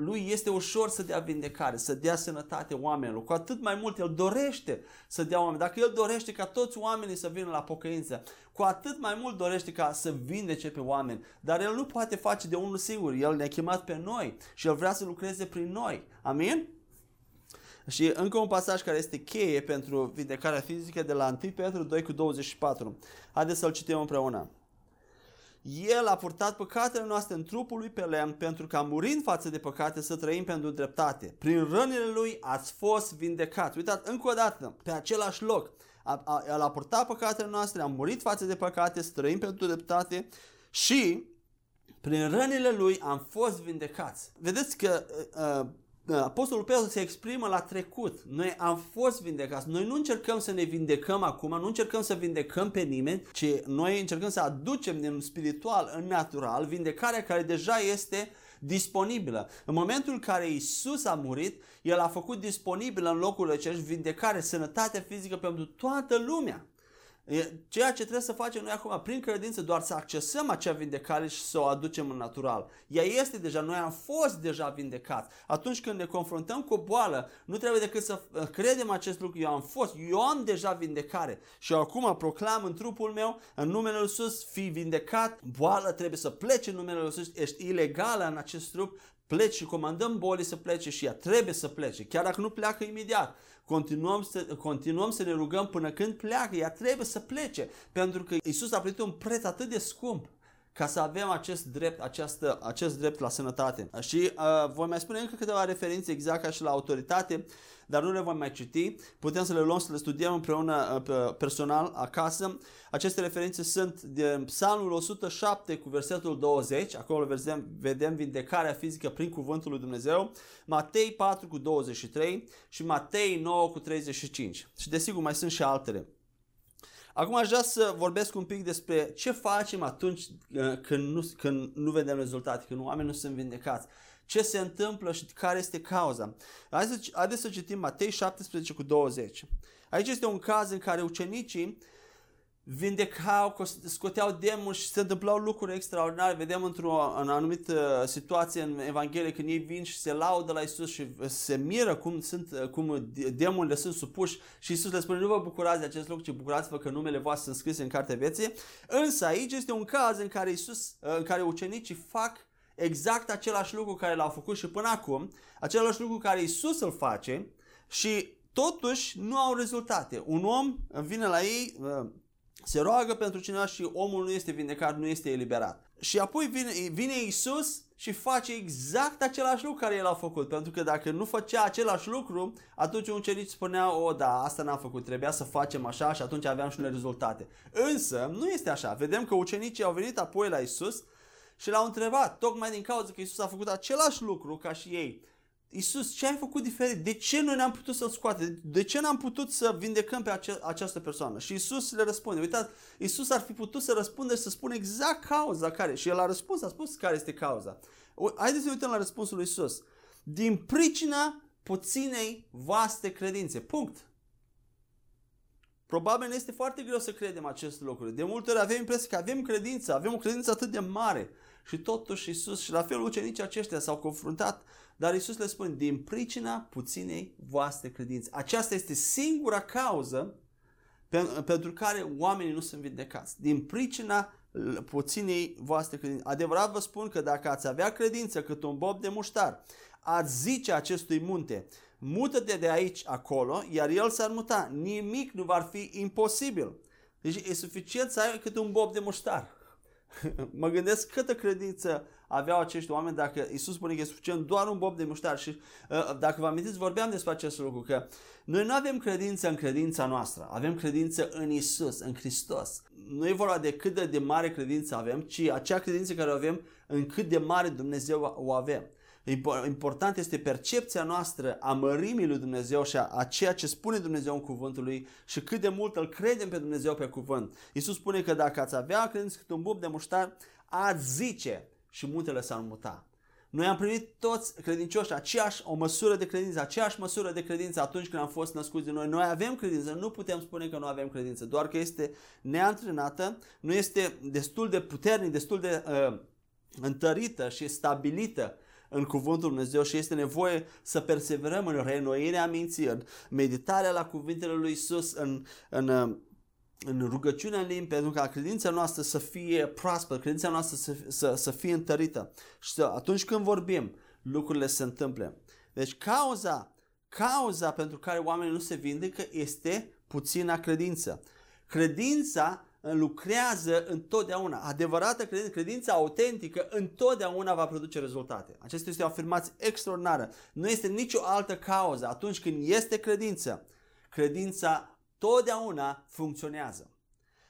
lui este ușor să dea vindecare, să dea sănătate oamenilor. Cu atât mai mult el dorește să dea oameni. Dacă el dorește ca toți oamenii să vină la pocăință, cu atât mai mult dorește ca să vindece pe oameni. Dar el nu poate face de unul singur. El ne-a chemat pe noi și el vrea să lucreze prin noi. Amin? Și încă un pasaj care este cheie pentru vindecarea fizică de la 1 Petru 2 cu 24. Haideți să-l citim împreună. El a purtat păcatele noastre în trupul lui pe lemn pentru ca murind față de păcate să trăim pentru dreptate. Prin rănile lui ați fost vindecați. Uitați, încă o dată, pe același loc. A, a, el a purtat păcatele noastre, a murit față de păcate, să trăim pentru dreptate și prin rănile lui am fost vindecați. Vedeți că uh, da, Apostolul Petru se exprimă la trecut. Noi am fost vindecați. Noi nu încercăm să ne vindecăm acum, nu încercăm să vindecăm pe nimeni, ci noi încercăm să aducem din spiritual în natural vindecarea care deja este disponibilă. În momentul în care Isus a murit, El a făcut disponibilă în locul acesta vindecare, sănătate fizică pentru toată lumea. Ceea ce trebuie să facem noi acum, prin credință, doar să accesăm acea vindecare și să o aducem în natural. Ea este deja, noi am fost deja vindecați. Atunci când ne confruntăm cu o boală, nu trebuie decât să uh, credem acest lucru. Eu am fost, eu am deja vindecare. Și eu acum proclam în trupul meu, în numele Lui Iisus, fi vindecat. Boală trebuie să plece în numele Lui Iisus. Ești ilegală în acest trup, pleci și comandăm bolii să plece și ea trebuie să plece, chiar dacă nu pleacă imediat. Continuăm să, continuăm să ne rugăm până când pleacă, ea trebuie să plece, pentru că Isus a plătit un preț atât de scump ca să avem acest drept, această, acest drept la sănătate. Și uh, voi mai spune încă câteva referințe exact ca și la autoritate, dar nu le vom mai citi. Putem să le luăm, să le studiem împreună uh, personal acasă. Aceste referințe sunt de Psalmul 107 cu versetul 20, acolo vedem, vedem vindecarea fizică prin cuvântul lui Dumnezeu, Matei 4 cu 23 și Matei 9 cu 35. Și desigur mai sunt și altele. Acum aș vrea să vorbesc un pic despre ce facem atunci uh, când nu, când nu vedem rezultate, când oamenii nu sunt vindecați. Ce se întâmplă și care este cauza. Haideți să citim Matei 17 cu 20. Aici este un caz în care ucenicii vindecau, scoteau demoni și se întâmplau lucruri extraordinare. Vedem într-o în anumită situație în Evanghelie când ei vin și se laudă la Isus și se miră cum, sunt, cum demonile sunt supuși și Isus le spune nu vă bucurați de acest lucru, ci bucurați-vă că numele voastre sunt scrise în cartea vieții. Însă aici este un caz în care, Isus, în care ucenicii fac exact același lucru care l-au făcut și până acum, același lucru care Isus îl face și totuși nu au rezultate. Un om vine la ei, se roagă pentru cineva și omul nu este vindecat, nu este eliberat. Și apoi vine, vine Isus și face exact același lucru care el a făcut. Pentru că dacă nu făcea același lucru, atunci un ucenici spunea, o, da, asta n-am făcut, trebuia să facem așa și atunci aveam și noi rezultate. Însă, nu este așa. Vedem că ucenicii au venit apoi la Isus și l-au întrebat, tocmai din cauza că Isus a făcut același lucru ca și ei. Isus, ce ai făcut diferit? De ce noi n-am putut să-l scoate? De ce n-am putut să vindecăm pe ace- această persoană? Și Isus le răspunde. Uitați, Isus ar fi putut să răspundă și să spună exact cauza care. Și el a răspuns, a spus care este cauza. Haideți să uităm la răspunsul lui Isus. Din pricina puținei vaste credințe. Punct. Probabil ne este foarte greu să credem acest lucru. De multe ori avem impresia că avem credință, avem o credință atât de mare. Și totuși Isus și la fel ucenicii aceștia s-au confruntat dar Isus le spune, din pricina puținei voastre credințe. Aceasta este singura cauză pentru care oamenii nu sunt vindecați. Din pricina puținei voastre credințe. Adevărat vă spun că dacă ați avea credință cât un bob de muștar, ați zice acestui munte, mută-te de aici acolo, iar el s-ar muta. Nimic nu va fi imposibil. Deci e suficient să ai cât un bob de muștar. mă gândesc câtă credință aveau acești oameni dacă Isus spune că e suficient doar un bob de muștar și uh, dacă vă amintiți vorbeam despre acest lucru că noi nu avem credință în credința noastră, avem credință în Isus, în Hristos. Nu e vorba de cât de mare credință avem, ci acea credință care o avem în cât de mare Dumnezeu o avem. Important este percepția noastră a mărimii lui Dumnezeu și a, a ceea ce spune Dumnezeu în cuvântul lui și cât de mult îl credem pe Dumnezeu pe cuvânt. Iisus spune că dacă ați avea credință cât un bub de muștar, ați zice și muntele s-ar muta. Noi am primit toți credincioși aceeași o măsură de credință, aceeași măsură de credință atunci când am fost născuți de noi. Noi avem credință, nu putem spune că nu avem credință, doar că este neantrenată, nu este destul de puternic, destul de uh, întărită și stabilită în Cuvântul Dumnezeu și este nevoie să perseverăm în reînnoirea minții, în meditarea la cuvintele lui Isus, în, în, în rugăciunea în limbi, pentru ca credința noastră să fie proasperă, credința noastră să, să, să fie întărită. Și să, atunci când vorbim, lucrurile se întâmple. Deci cauza, cauza pentru care oamenii nu se vindecă este puțina credință. Credința lucrează întotdeauna. Adevărată credință, credința autentică întotdeauna va produce rezultate. Aceasta este o afirmație extraordinară. Nu este nicio altă cauză. Atunci când este credință, credința totdeauna funcționează.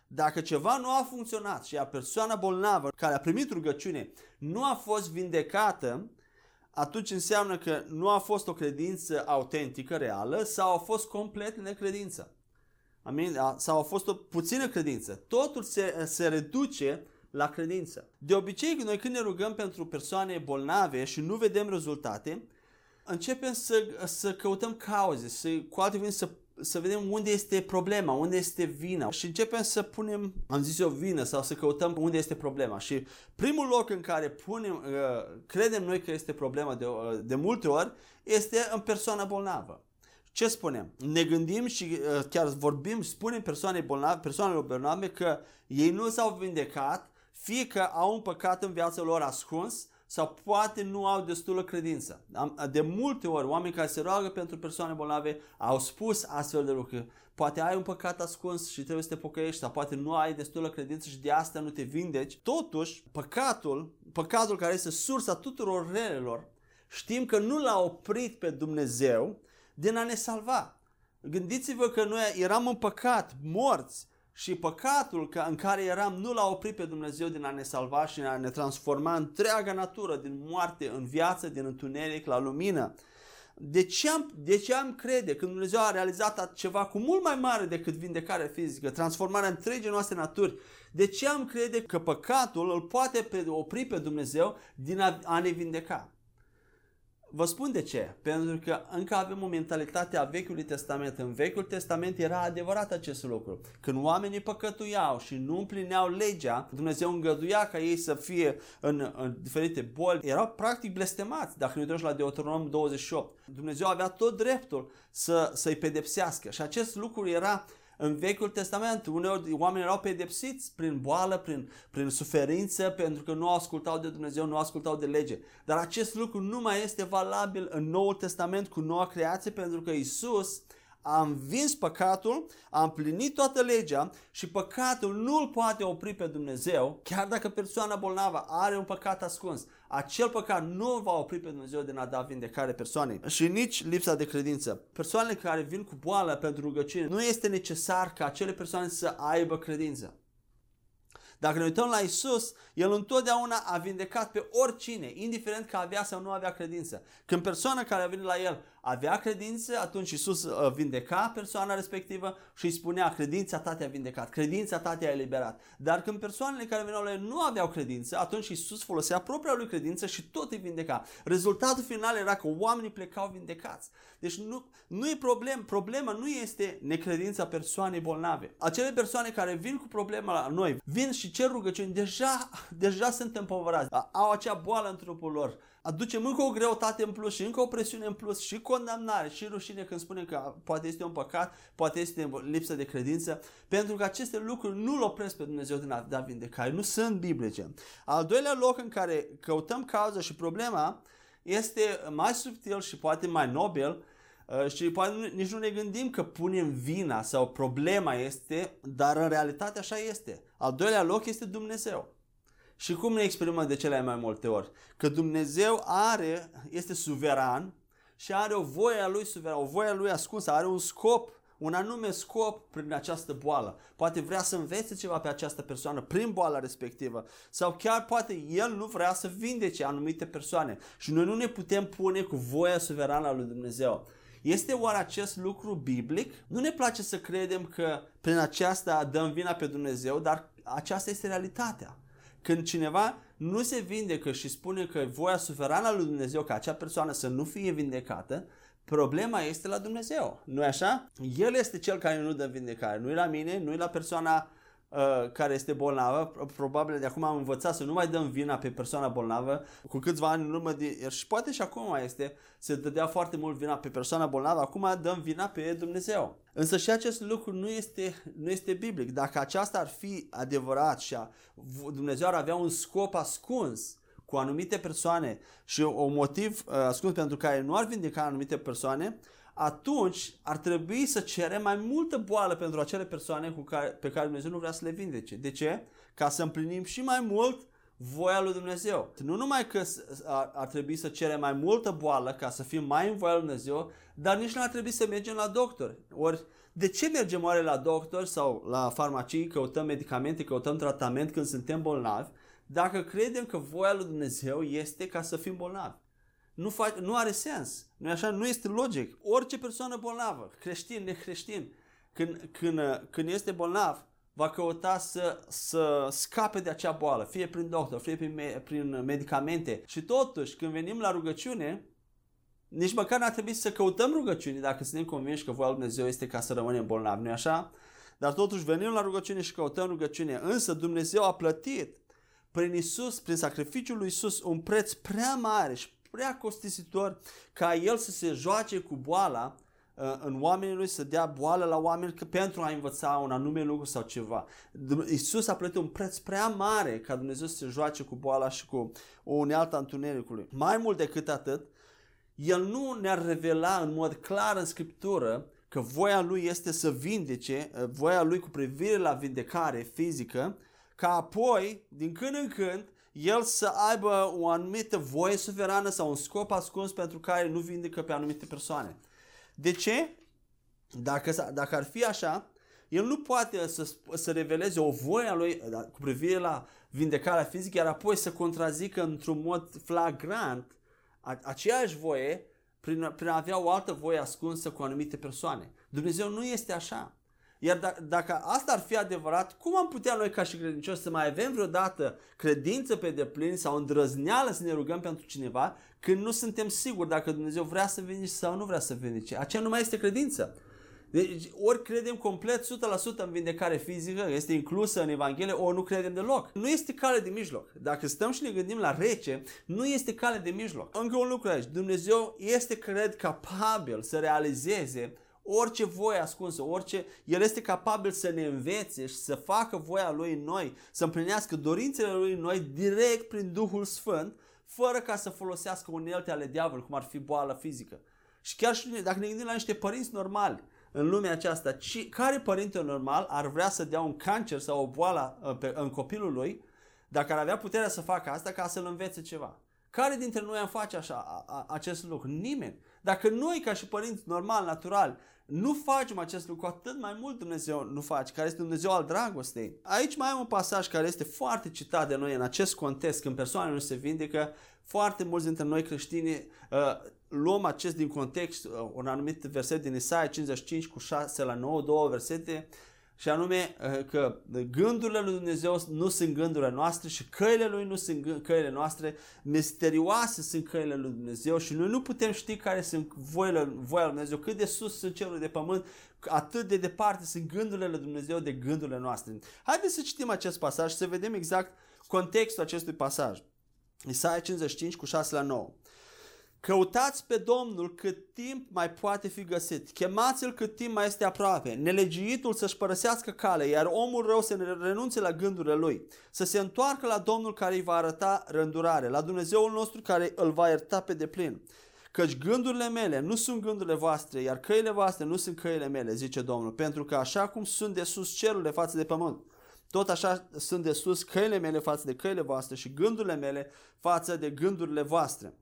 Dacă ceva nu a funcționat și a persoana bolnavă care a primit rugăciune nu a fost vindecată, atunci înseamnă că nu a fost o credință autentică, reală sau a fost complet necredință. Amin? Sau a fost o puțină credință. Totul se, se reduce la credință. De obicei, noi când ne rugăm pentru persoane bolnave și nu vedem rezultate, începem să, să căutăm cauze, să, cu alte cuvinte, să să vedem unde este problema, unde este vina și începem să punem, am zis eu, vină sau să căutăm unde este problema. Și primul loc în care punem, uh, credem noi că este problema de, uh, de multe ori este în persoana bolnavă. Ce spunem? Ne gândim și uh, chiar vorbim, spunem persoanei bolnave, persoanelor bolnave că ei nu s-au vindecat, fie că au un păcat în viața lor ascuns, sau poate nu au destulă credință. De multe ori, oameni care se roagă pentru persoane bolnave au spus astfel de lucruri. Poate ai un păcat ascuns și trebuie să te pocăiești, sau poate nu ai destulă credință și de asta nu te vindeci. Totuși, păcatul, păcatul care este sursa tuturor relelor, știm că nu l-a oprit pe Dumnezeu din a ne salva. Gândiți-vă că noi eram în păcat, morți, și păcatul în care eram nu l-a oprit pe Dumnezeu din a ne salva și a ne transforma întreaga natură din moarte în viață, din întuneric la lumină. De ce, am, de ce am crede că Dumnezeu a realizat ceva cu mult mai mare decât vindecarea fizică, transformarea întregii noastre naturi? De ce am crede că păcatul îl poate opri pe Dumnezeu din a, a ne vindeca? Vă spun de ce. Pentru că încă avem o mentalitate a Vechiului Testament. În Vechiul Testament era adevărat acest lucru. Când oamenii păcătuiau și nu împlineau legea, Dumnezeu îngăduia ca ei să fie în, în diferite boli. Erau practic blestemați. Dacă ne uităm la Deuteronom 28. Dumnezeu avea tot dreptul să, să-i pedepsească. Și acest lucru era în Vechiul Testament, uneori oamenii erau pedepsiți prin boală, prin, prin suferință, pentru că nu ascultau de Dumnezeu, nu ascultau de lege. Dar acest lucru nu mai este valabil în Noul Testament cu noua creație, pentru că Isus a învins păcatul, a împlinit toată legea și păcatul nu îl poate opri pe Dumnezeu, chiar dacă persoana bolnavă are un păcat ascuns. Acel păcat nu va opri pe Dumnezeu din a da vindecare persoanei și nici lipsa de credință. Persoanele care vin cu boală pentru rugăciune, nu este necesar ca acele persoane să aibă credință. Dacă ne uităm la Isus, El întotdeauna a vindecat pe oricine, indiferent că avea sau nu avea credință. Când persoana care a venit la El avea credință, atunci Isus uh, vindeca persoana respectivă și îi spunea credința ta te-a vindecat, credința ta te-a eliberat. Dar când persoanele care veneau la el nu aveau credință, atunci Isus folosea propria lui credință și tot îi vindeca. Rezultatul final era că oamenii plecau vindecați. Deci nu, nu e problem, problema nu este necredința persoanei bolnave. Acele persoane care vin cu problema la noi, vin și cer rugăciuni, deja, deja sunt împovărați, au acea boală în trupul lor aducem încă o greutate în plus și încă o presiune în plus și condamnare și rușine când spunem că poate este un păcat, poate este lipsă de credință, pentru că aceste lucruri nu-L opresc pe Dumnezeu din a da vindecare, nu sunt biblice. Al doilea loc în care căutăm cauza și problema este mai subtil și poate mai nobil uh, și poate nici nu ne gândim că punem vina sau problema este, dar în realitate așa este. Al doilea loc este Dumnezeu. Și cum ne exprimăm de cele mai multe ori? Că Dumnezeu are, este suveran și are o voie a lui suveran, o voie a lui ascunsă, are un scop, un anume scop prin această boală. Poate vrea să învețe ceva pe această persoană prin boala respectivă sau chiar poate el nu vrea să vindece anumite persoane și noi nu ne putem pune cu voia suverană a lui Dumnezeu. Este oare acest lucru biblic? Nu ne place să credem că prin aceasta dăm vina pe Dumnezeu, dar aceasta este realitatea. Când cineva nu se vindecă și spune că voia suverană a lui Dumnezeu ca acea persoană să nu fie vindecată, problema este la Dumnezeu. Nu așa? El este cel care nu dă vindecare. Nu e la mine, nu e la persoana uh, care este bolnavă. Probabil de acum am învățat să nu mai dăm vina pe persoana bolnavă. Cu câțiva ani în urmă, de, și poate și acum mai este, se dădea foarte mult vina pe persoana bolnavă. Acum dăm vina pe Dumnezeu. Însă și acest lucru nu este, nu este biblic. Dacă aceasta ar fi adevărat și a, Dumnezeu ar avea un scop ascuns cu anumite persoane și un motiv uh, ascuns pentru care nu ar vindeca anumite persoane, atunci ar trebui să cerem mai multă boală pentru acele persoane cu care, pe care Dumnezeu nu vrea să le vindece. De ce? Ca să împlinim și mai mult voia lui Dumnezeu. Nu numai că ar, ar trebui să cerem mai multă boală ca să fim mai în voia lui Dumnezeu, dar nici nu ar trebui să mergem la doctor. Ori de ce mergem oare la doctor sau la farmacii, căutăm medicamente, căutăm tratament când suntem bolnavi, dacă credem că voia lui Dumnezeu este ca să fim bolnavi? Nu, fac, nu are sens. Nu așa? Nu este logic. Orice persoană bolnavă, creștin, necreștin, când, când, când este bolnav, va căuta să, să scape de acea boală, fie prin doctor, fie prin, prin medicamente. Și totuși, când venim la rugăciune, nici măcar n-ar trebui să căutăm rugăciune dacă suntem convinși că voia lui Dumnezeu este ca să rămânem bolnavi, nu așa? Dar totuși venim la rugăciune și căutăm rugăciune. Însă Dumnezeu a plătit prin Isus, prin sacrificiul lui Isus, un preț prea mare și prea costisitor ca El să se joace cu boala uh, în oamenii lui, să dea boală la oameni pentru a învăța un anume lucru sau ceva. Isus a plătit un preț prea mare ca Dumnezeu să se joace cu boala și cu o unealtă întunericului. Mai mult decât atât, El nu ne-ar revela în mod clar în Scriptură că voia Lui este să vindece, uh, voia Lui cu privire la vindecare fizică, ca apoi, din când în când, el să aibă o anumită voie suverană sau un scop ascuns pentru care nu vindecă pe anumite persoane. De ce? Dacă, dacă ar fi așa, el nu poate să, să reveleze o voie a lui da, cu privire la vindecarea fizică, iar apoi să contrazică într-un mod flagrant aceeași voie prin, prin a avea o altă voie ascunsă cu anumite persoane. Dumnezeu nu este așa. Iar d- dacă asta ar fi adevărat, cum am putea noi ca și credincioși să mai avem vreodată credință pe deplin sau îndrăzneală să ne rugăm pentru cineva când nu suntem siguri dacă Dumnezeu vrea să vindece sau nu vrea să vindece? Aceea nu mai este credință. Deci, ori credem complet 100% în vindecare fizică, este inclusă în Evanghelie, ori nu credem deloc. Nu este cale de mijloc. Dacă stăm și ne gândim la rece, nu este cale de mijloc. Încă un lucru aici. Dumnezeu este, cred, capabil să realizeze orice voie ascunsă, orice, El este capabil să ne învețe și să facă voia Lui în noi, să împlinească dorințele Lui în noi direct prin Duhul Sfânt, fără ca să folosească unelte ale diavolului, cum ar fi boală fizică. Și chiar și dacă ne gândim la niște părinți normali în lumea aceasta, ci, care părinte normal ar vrea să dea un cancer sau o boală uh, pe, în copilul lui, dacă ar avea puterea să facă asta ca să-l învețe ceva? Care dintre noi am face așa, a, a, acest lucru? Nimeni. Dacă noi, ca și părinți normal, natural, nu facem acest lucru, atât mai mult Dumnezeu nu face, care este Dumnezeu al dragostei. Aici mai am un pasaj care este foarte citat de noi în acest context, când persoanele nu se vindecă, foarte mulți dintre noi creștini uh, luăm acest din context, uh, un anumit verset din Isaia 55 cu 6 la 9, două versete, și anume uh, că gândurile lui Dumnezeu nu sunt gândurile noastre și căile lui nu sunt căile noastre, misterioase sunt căile lui Dumnezeu și noi nu putem ști care sunt voile, voia lui Dumnezeu, cât de sus sunt cerul de pământ, atât de departe sunt gândurile lui Dumnezeu de gândurile noastre. Haideți să citim acest pasaj și să vedem exact contextul acestui pasaj. Isaia 55 cu 6 la 9. Căutați pe Domnul cât timp mai poate fi găsit. Chemați-l cât timp mai este aproape. Nelegiuitul să-și părăsească cale, iar omul rău să renunțe la gândurile lui. Să se întoarcă la Domnul care îi va arăta rândurare, la Dumnezeul nostru care îl va ierta pe deplin. Căci gândurile mele nu sunt gândurile voastre, iar căile voastre nu sunt căile mele, zice Domnul, pentru că așa cum sunt de sus cerurile față de pământ, tot așa sunt de sus căile mele față de căile voastre și gândurile mele față de gândurile voastre.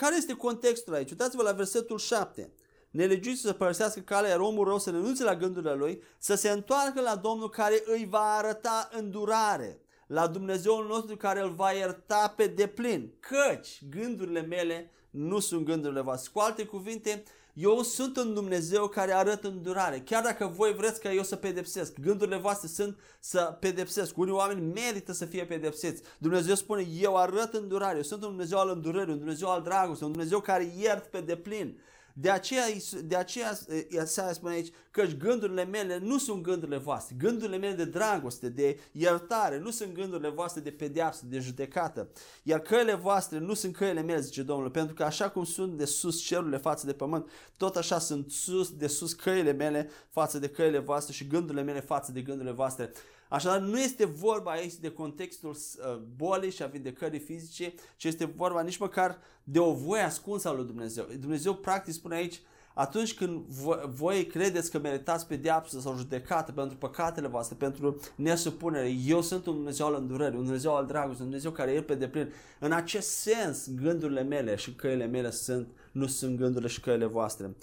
Care este contextul aici? Uitați-vă la versetul 7. Nelegiuiți să părăsească calea, iar omul rău să renunțe la gândurile lui, să se întoarcă la Domnul care îi va arăta îndurare, la Dumnezeul nostru care îl va ierta pe deplin. Căci gândurile mele nu sunt gândurile voastre. Cu alte cuvinte, eu sunt un Dumnezeu care arătă îndurare. Chiar dacă voi vreți ca eu să pedepsesc, gândurile voastre sunt să pedepsesc. Unii oameni merită să fie pedepsiți. Dumnezeu spune, eu arăt îndurare. Eu sunt un Dumnezeu al îndurării, un Dumnezeu al dragostei, un Dumnezeu care iert pe deplin. De aceea, de aceea Isaia spune aici că gândurile mele nu sunt gândurile voastre. Gândurile mele de dragoste, de iertare, nu sunt gândurile voastre de pedeapsă, de judecată. Iar căile voastre nu sunt căile mele, zice Domnul, pentru că așa cum sunt de sus cerurile față de pământ, tot așa sunt sus, de sus căile mele față de căile voastre și gândurile mele față de gândurile voastre. Așadar, nu este vorba aici de contextul uh, bolii și a vindecării fizice, ci este vorba nici măcar de o voie ascunsă a lui Dumnezeu. Dumnezeu practic spune aici, atunci când voi credeți că meritați pedeapsă sau judecată pentru păcatele voastre, pentru nesupunere, eu sunt un Dumnezeu al îndurării, un Dumnezeu al dragostei, un Dumnezeu care e pe deplin. În acest sens, gândurile mele și căile mele sunt, nu sunt gândurile și căile voastre.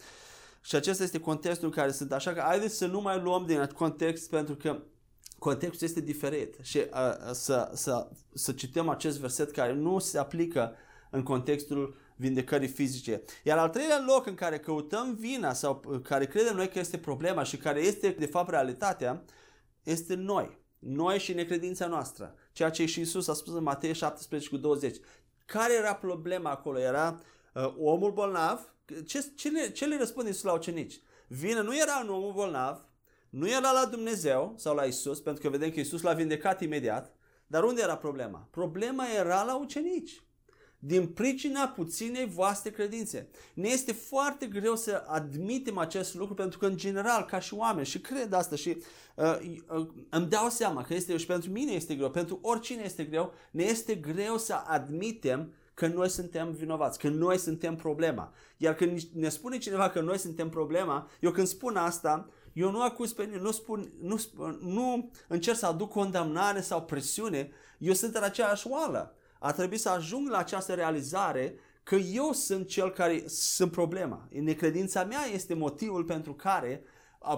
Și acesta este contextul în care sunt. Așa că haideți să nu mai luăm din context pentru că contextul este diferit și uh, să, să, să cităm acest verset care nu se aplică în contextul vindecării fizice. Iar al treilea loc în care căutăm vina sau care credem noi că este problema și care este de fapt realitatea, este noi. Noi și necredința noastră. Ceea ce și Isus a spus în Matei 17 cu 20. Care era problema acolo? Era uh, omul bolnav, ce, ce, le, ce le răspunde Iisus la ucenici? Vine, nu era un om bolnav, nu era la Dumnezeu sau la Isus, pentru că vedem că Isus l-a vindecat imediat, dar unde era problema? Problema era la ucenici. Din pricina puținei voastre credințe. Ne este foarte greu să admitem acest lucru pentru că în general, ca și oameni, și cred asta și uh, uh, îmi dau seama că este și pentru mine este greu, pentru oricine este greu, ne este greu să admitem că noi suntem vinovați, că noi suntem problema. Iar când ne spune cineva că noi suntem problema, eu când spun asta, eu nu acuz pe nimeni, nu, spun, nu, spun, nu încerc să aduc condamnare sau presiune, eu sunt în aceeași oală. A trebuit să ajung la această realizare că eu sunt cel care sunt problema. Necredința mea este motivul pentru care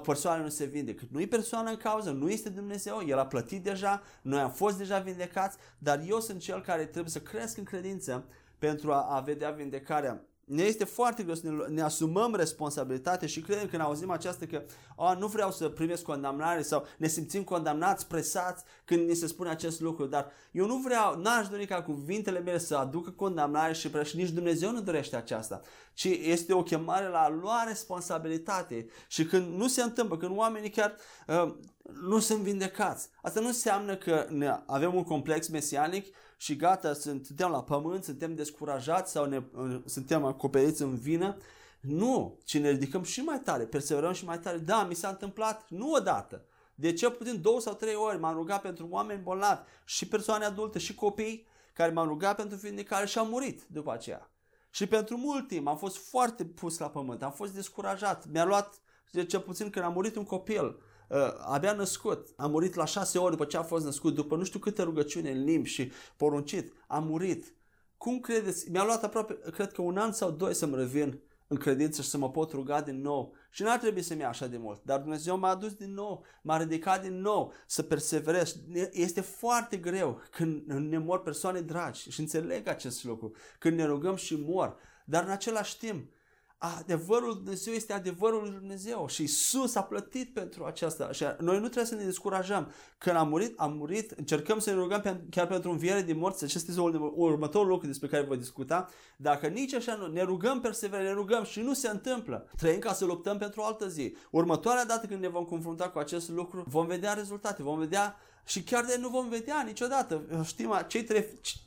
persoana nu se vindecă. Nu e persoana în cauză, nu este Dumnezeu, El a plătit deja, noi am fost deja vindecați, dar eu sunt cel care trebuie să cresc în credință pentru a, a vedea vindecarea ne este foarte greu să ne, ne asumăm responsabilitate și credem când auzim aceasta că oh, nu vreau să primesc condamnare sau ne simțim condamnați, presați când ni se spune acest lucru, dar eu nu vreau, n-aș dori ca cuvintele mele să aducă condamnare și și nici Dumnezeu nu dorește aceasta, ci este o chemare la a lua responsabilitate și când nu se întâmplă, când oamenii chiar uh, nu sunt vindecați, asta nu înseamnă că ne avem un complex mesianic și gata, suntem la pământ, suntem descurajați sau ne, suntem acoperiți în vină. Nu, ci ne ridicăm și mai tare, perseverăm și mai tare. Da, mi s-a întâmplat, nu odată. De cel puțin două sau trei ori m-am rugat pentru oameni bolnavi și persoane adulte și copii care m-am rugat pentru vindecare și au murit după aceea. Și pentru mult timp am fost foarte pus la pământ, am fost descurajat. Mi-a luat, de cel puțin când a murit un copil, uh, abia născut, a murit la șase ori după ce a fost născut, după nu știu câte rugăciuni în limbi și poruncit, a murit. Cum credeți? Mi-a luat aproape, cred că un an sau doi să-mi revin în credință și să mă pot ruga din nou. Și n-ar trebui să-mi ia așa de mult. Dar Dumnezeu m-a adus din nou, m-a ridicat din nou să perseverez. Este foarte greu când ne mor persoane dragi și înțeleg acest lucru. Când ne rugăm și mor. Dar în același timp, adevărul lui Dumnezeu este adevărul lui Dumnezeu și Isus a plătit pentru aceasta. Și noi nu trebuie să ne descurajăm. Când a murit, a murit, încercăm să ne rugăm chiar pentru înviere din morți. Acesta este următorul lucru despre care voi discuta. Dacă nici așa nu, ne rugăm persever, ne rugăm și nu se întâmplă. Trăim ca să luptăm pentru o altă zi. Următoarea dată când ne vom confrunta cu acest lucru, vom vedea rezultate, vom vedea și chiar de nu vom vedea niciodată. Știm, cei trei,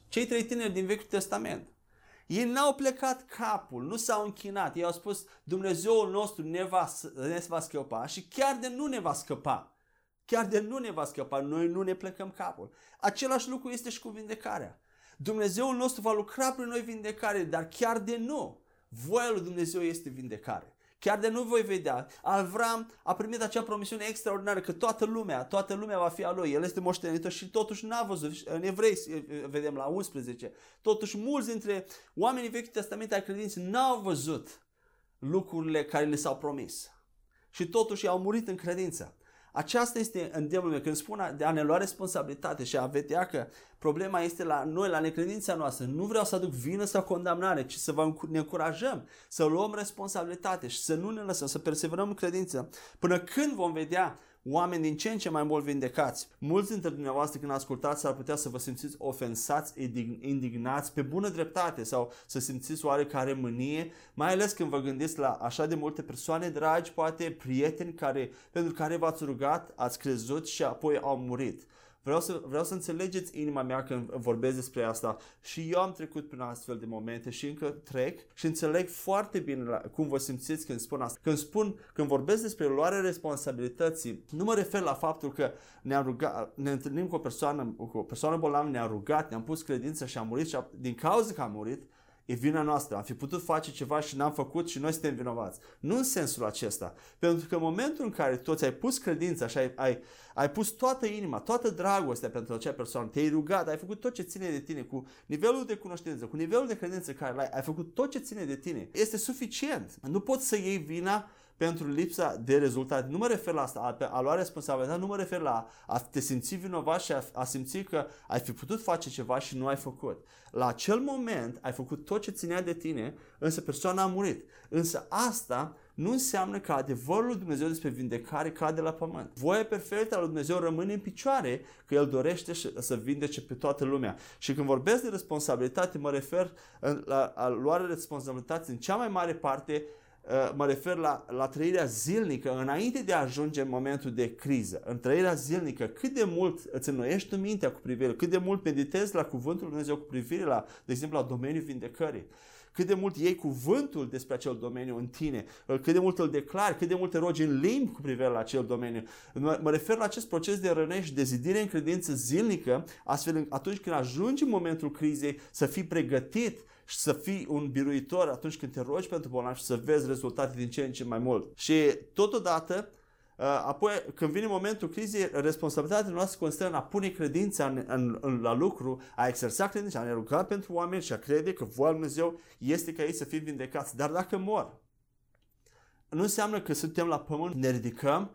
cei trei tineri din Vechiul Testament ei n-au plecat capul, nu s-au închinat. Ei au spus, Dumnezeul nostru ne va, ne va scăpa și chiar de nu ne va scăpa. Chiar de nu ne va scăpa, noi nu ne plecăm capul. Același lucru este și cu vindecarea. Dumnezeul nostru va lucra prin noi vindecare, dar chiar de nu. Voia lui Dumnezeu este vindecare. Chiar de nu voi vedea. Avram a primit acea promisiune extraordinară că toată lumea, toată lumea va fi a lui. El este moștenitor și totuși n-a văzut. În evrei vedem la 11. Totuși mulți dintre oamenii vechi testament ai credinței n-au văzut lucrurile care le s-au promis. Și totuși au murit în credință. Aceasta este îndemnul meu când spun de a ne lua responsabilitate și a vedea că problema este la noi, la necredința noastră. Nu vreau să aduc vină sau condamnare, ci să vă ne încurajăm să luăm responsabilitate și să nu ne lăsăm, să perseverăm în credință. Până când vom vedea oameni din ce în ce mai mult vindecați. Mulți dintre dumneavoastră când ascultați s-ar putea să vă simțiți ofensați, indignați pe bună dreptate sau să simțiți oarecare mânie, mai ales când vă gândiți la așa de multe persoane dragi, poate prieteni care, pentru care v-ați rugat, ați crezut și apoi au murit. Vreau să, vreau să înțelegeți inima mea când vorbesc despre asta și eu am trecut prin astfel de momente și încă trec și înțeleg foarte bine la, cum vă simțiți când spun asta. Când spun, când vorbesc despre luarea responsabilității, nu mă refer la faptul că ne-am rugat, ne întâlnim cu o persoană, cu o persoană bolnavă, ne-a rugat, ne-am pus credință și a murit și a, din cauza că a murit, e vina noastră, am fi putut face ceva și n-am făcut și noi suntem vinovați. Nu în sensul acesta. Pentru că în momentul în care tu ți-ai pus credința și ai, ai, ai pus toată inima, toată dragostea pentru acea persoană, te-ai rugat, ai făcut tot ce ține de tine cu nivelul de cunoștință, cu nivelul de credință care l-ai, ai făcut tot ce ține de tine. Este suficient. Nu poți să iei vina pentru lipsa de rezultate. Nu mă refer la asta, a, a lua responsabilitate, nu mă refer la a te simți vinovat și a, a simți că ai fi putut face ceva și nu ai făcut. La acel moment ai făcut tot ce ținea de tine, însă persoana a murit. Însă asta nu înseamnă că adevărul lui Dumnezeu despre vindecare cade la pământ. Voia perfectă a lui Dumnezeu rămâne în picioare că El dorește să vindece pe toată lumea. Și când vorbesc de responsabilitate, mă refer la, la luarea responsabilității în cea mai mare parte Uh, mă refer la, la trăirea zilnică înainte de a ajunge în momentul de criză. În trăirea zilnică, cât de mult îți înnoiești tu mintea cu privire, cât de mult meditezi la cuvântul lui Dumnezeu cu privire la, de exemplu, la domeniul vindecării cât de mult iei cuvântul despre acel domeniu în tine, cât de mult îl declari, cât de mult te rogi în limbi cu privire la acel domeniu. Mă, mă refer la acest proces de rănești și de zidire în credință zilnică, astfel atunci când ajungi în momentul crizei să fii pregătit și să fii un biruitor atunci când te rogi pentru bolnavi și să vezi rezultate din ce în ce mai mult. Și totodată, uh, apoi când vine momentul crizei, responsabilitatea noastră constă în a pune credința în, în, în, la lucru, a exersa credința, a ne ruga pentru oameni și a crede că voia Lui Dumnezeu este ca ei să fie vindecați. Dar dacă mor, nu înseamnă că suntem la pământ, ne ridicăm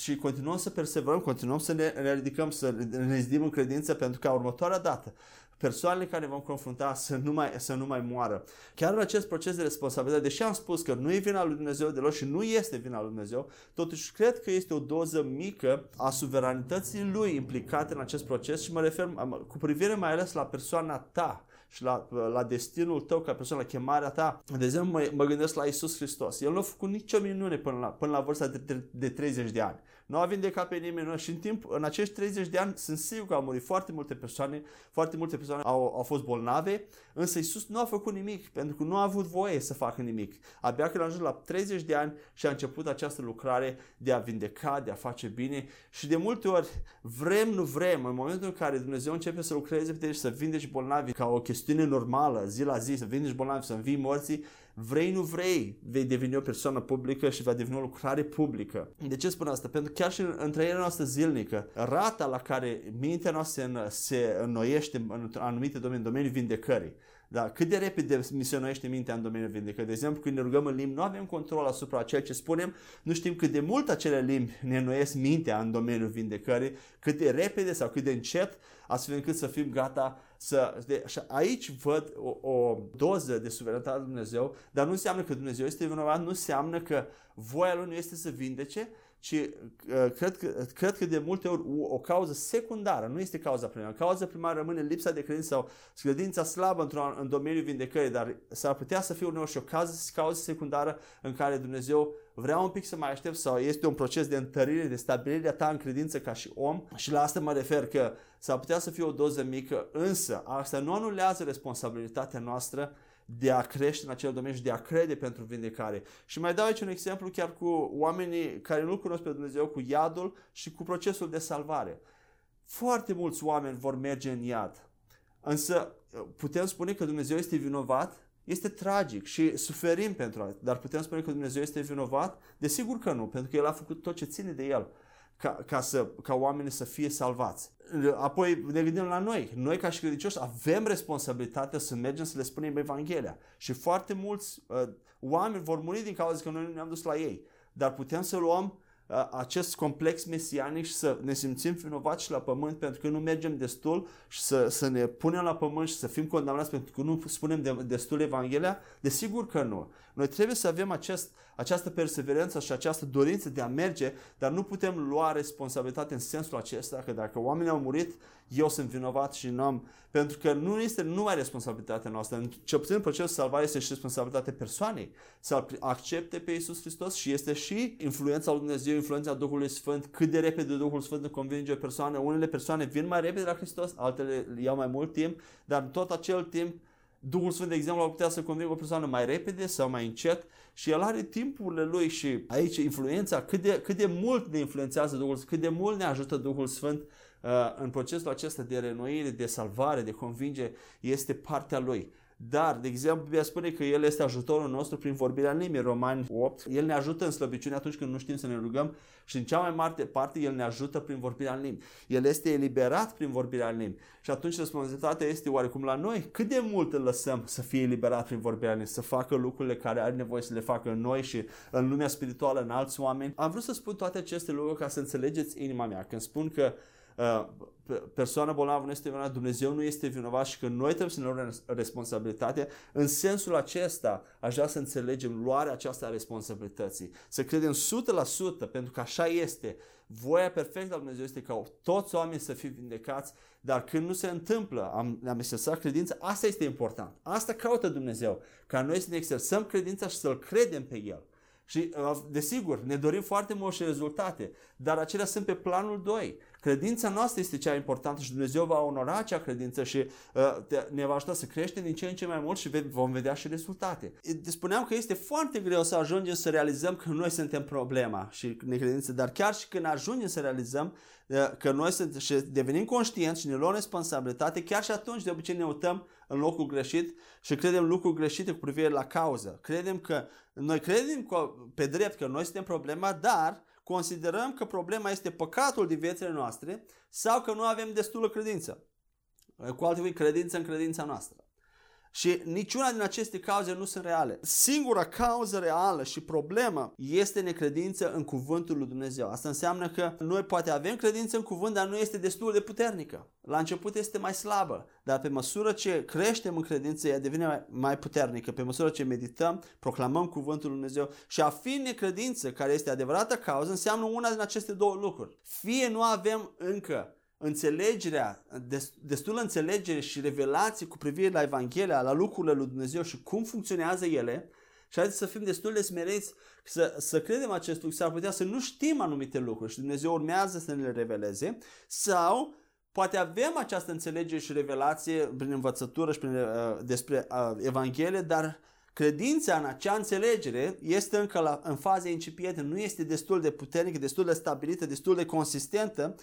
și continuăm să perseverăm, continuăm să ne, ne ridicăm, să ne ridică în credință pentru ca următoarea dată persoanele care vom confrunta să nu, mai, să nu mai moară. Chiar în acest proces de responsabilitate, deși am spus că nu e vina lui Dumnezeu deloc și nu este vina lui Dumnezeu, totuși cred că este o doză mică a suveranității lui implicate în acest proces și mă refer cu privire mai ales la persoana ta și la, la destinul tău ca persoană, la chemarea ta. De exemplu, mă, mă gândesc la Isus Hristos. El nu a făcut nicio minune până la, până la vârsta de, de, de 30 de ani. Nu a vindecat pe nimeni și în timp, în acești 30 de ani, sunt sigur că au murit foarte multe persoane, foarte multe persoane au, au fost bolnave, însă Isus nu a făcut nimic, pentru că nu a avut voie să facă nimic. Abia când a ajuns la 30 de ani și a început această lucrare de a vindeca, de a face bine și de multe ori vrem, nu vrem, în momentul în care Dumnezeu începe să lucreze pe tine și să vindeci bolnavi ca o chestiune normală, zi la zi, să vindeci bolnavi, să învii morții, vrei, nu vrei, vei deveni o persoană publică și va deveni o lucrare publică. De ce spun asta? Pentru că chiar și în trăirea noastră zilnică, rata la care mintea noastră se înnoiește în anumite domenii, domeniul vindecării, da, cât de repede misionește mintea în domeniul vindecării. De exemplu, când ne rugăm în limbi, nu avem control asupra ceea ce spunem, nu știm cât de mult acele limbi ne înnoiesc mintea în domeniul vindecării, cât de repede sau cât de încet, astfel încât să fim gata să, de, și aici văd o, o doză de suveranitate lui Dumnezeu, dar nu înseamnă că Dumnezeu este vinovat, nu înseamnă că voia Lui nu este să vindece, ci uh, cred, că, cred că de multe ori o, o cauză secundară, nu este cauza primară. Cauza primară rămâne lipsa de credință sau credința slabă într-un, în domeniul vindecării, dar s-ar putea să fie uneori și o cauză, cauză secundară în care Dumnezeu vrea un pic să mai aștept sau este un proces de întărire, de stabilire a ta în credință ca și om și la asta mă refer că s-ar putea să fie o doză mică, însă asta nu anulează responsabilitatea noastră de a crește în acel domeniu și de a crede pentru vindecare. Și mai dau aici un exemplu chiar cu oamenii care nu cunosc pe Dumnezeu, cu iadul și cu procesul de salvare. Foarte mulți oameni vor merge în iad, însă putem spune că Dumnezeu este vinovat? Este tragic și suferim pentru asta, dar putem spune că Dumnezeu este vinovat? Desigur că nu, pentru că El a făcut tot ce ține de El ca, ca, să, ca oamenii să fie salvați. Apoi ne gândim la noi. Noi ca și credincioși avem responsabilitatea să mergem să le spunem Evanghelia. Și foarte mulți uh, oameni vor muri din cauza că noi nu ne-am dus la ei. Dar putem să luăm acest complex mesianic și să ne simțim vinovați și la pământ pentru că nu mergem destul și să, să ne punem la pământ și să fim condamnați pentru că nu spunem de, destul Evanghelia? Desigur că nu. Noi trebuie să avem acest, această perseverență și această dorință de a merge, dar nu putem lua responsabilitate în sensul acesta că dacă oamenii au murit, eu sunt vinovat și nu am... Pentru că nu este numai responsabilitatea noastră. În ce puțin în procesul salvare este și responsabilitatea persoanei să accepte pe Iisus Hristos și este și influența lui Dumnezeu, influența Duhului Sfânt, cât de repede Duhul Sfânt convinge o persoană. Unele persoane vin mai repede la Hristos, altele iau mai mult timp, dar tot acel timp Duhul Sfânt, de exemplu, ar putea să convingă o persoană mai repede sau mai încet și el are timpurile lui și aici influența, cât de, cât de mult ne influențează Duhul Sfânt, cât de mult ne ajută Duhul Sfânt uh, în procesul acesta de renoire, de salvare, de convinge, este partea lui. Dar, de exemplu, Biblia spune că El este ajutorul nostru prin vorbirea în limbi. Romani 8. El ne ajută în slăbiciune atunci când nu știm să ne rugăm și în cea mai mare parte El ne ajută prin vorbirea în limbi. El este eliberat prin vorbirea în limbi. Și atunci responsabilitatea este oarecum la noi. Cât de mult îl lăsăm să fie eliberat prin vorbirea în limbi, să facă lucrurile care are nevoie să le facă în noi și în lumea spirituală, în alți oameni. Am vrut să spun toate aceste lucruri ca să înțelegeți inima mea. Când spun că Uh, persoana bolnavă nu este vinovat, Dumnezeu nu este vinovat și că noi trebuie să ne luăm responsabilitatea. În sensul acesta aș vrea să înțelegem luarea aceasta a responsabilității. Să credem 100% pentru că așa este. Voia perfectă a Dumnezeu este ca toți oamenii să fie vindecați, dar când nu se întâmplă, am, am exersat credința, asta este important. Asta caută Dumnezeu, ca noi să ne exersăm credința și să-L credem pe El. Și, uh, desigur, ne dorim foarte mult și rezultate, dar acelea sunt pe planul 2. Credința noastră este cea importantă și Dumnezeu va onora acea credință și uh, ne va ajuta să creștem din ce în ce mai mult și vom vedea și rezultate. Spuneam că este foarte greu să ajungem să realizăm că noi suntem problema și necredință, dar chiar și când ajungem să realizăm uh, că noi suntem și devenim conștienți și ne luăm responsabilitate, chiar și atunci de obicei ne uităm în locul greșit și credem lucruri greșite cu privire la cauză. Credem că noi credem că, pe drept că noi suntem problema, dar considerăm că problema este păcatul din viețile noastre sau că nu avem destulă credință. Cu alte cuvinte, credință în credința noastră. Și niciuna din aceste cauze nu sunt reale. Singura cauză reală și problemă este necredință în cuvântul lui Dumnezeu. Asta înseamnă că noi poate avem credință în cuvânt, dar nu este destul de puternică. La început este mai slabă, dar pe măsură ce creștem în credință, ea devine mai puternică. Pe măsură ce medităm, proclamăm cuvântul lui Dumnezeu și a fi necredință, care este adevărata cauză, înseamnă una din aceste două lucruri. Fie nu avem încă înțelegerea, destulă înțelegere și revelație cu privire la Evanghelia, la lucrurile lui Dumnezeu și cum funcționează ele, și haideți să fim destul de smereți să, să credem acest lucru, s-ar putea să nu știm anumite lucruri și Dumnezeu urmează să ne le reveleze, sau poate avem această înțelegere și revelație prin învățătură și prin, uh, despre uh, Evanghelie, dar credința în acea înțelegere este încă la, în faze incipiente, nu este destul de puternică, destul de stabilită, destul de consistentă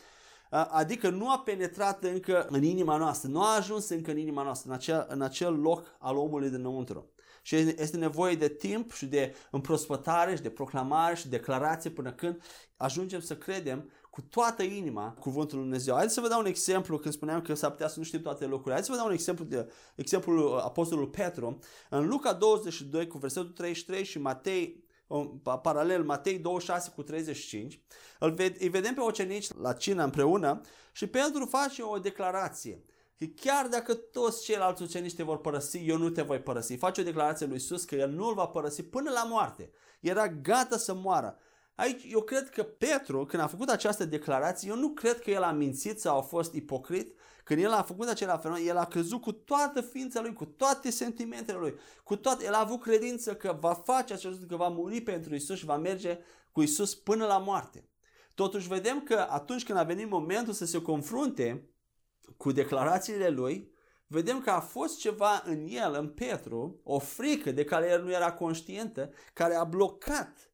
adică nu a penetrat încă în inima noastră, nu a ajuns încă în inima noastră, în acel, în acel loc al omului dinăuntru. Și este nevoie de timp și de împrospătare și de proclamare și declarație până când ajungem să credem cu toată inima cuvântul lui Dumnezeu. Haideți să vă dau un exemplu când spuneam că s-ar putea să nu știm toate lucrurile. Haideți să vă dau un exemplu de exemplul apostolului Petru. În Luca 22 cu versetul 33 și Matei paralel Matei 26 cu 35, îl, ved, îi vedem pe ocenici la cină împreună și Petru face o declarație. Că chiar dacă toți ceilalți ucenici te vor părăsi, eu nu te voi părăsi. Face o declarație lui Iisus că el nu îl va părăsi până la moarte. Era gata să moară. Aici eu cred că Petru, când a făcut această declarație, eu nu cred că el a mințit sau a fost ipocrit, când el a făcut acela fenomen, el a crezut cu toată ființa lui, cu toate sentimentele lui, cu toate, el a avut credință că va face acest lucru, că va muri pentru Isus și va merge cu Isus până la moarte. Totuși vedem că atunci când a venit momentul să se confrunte cu declarațiile lui, vedem că a fost ceva în el, în Petru, o frică de care el nu era conștientă, care a blocat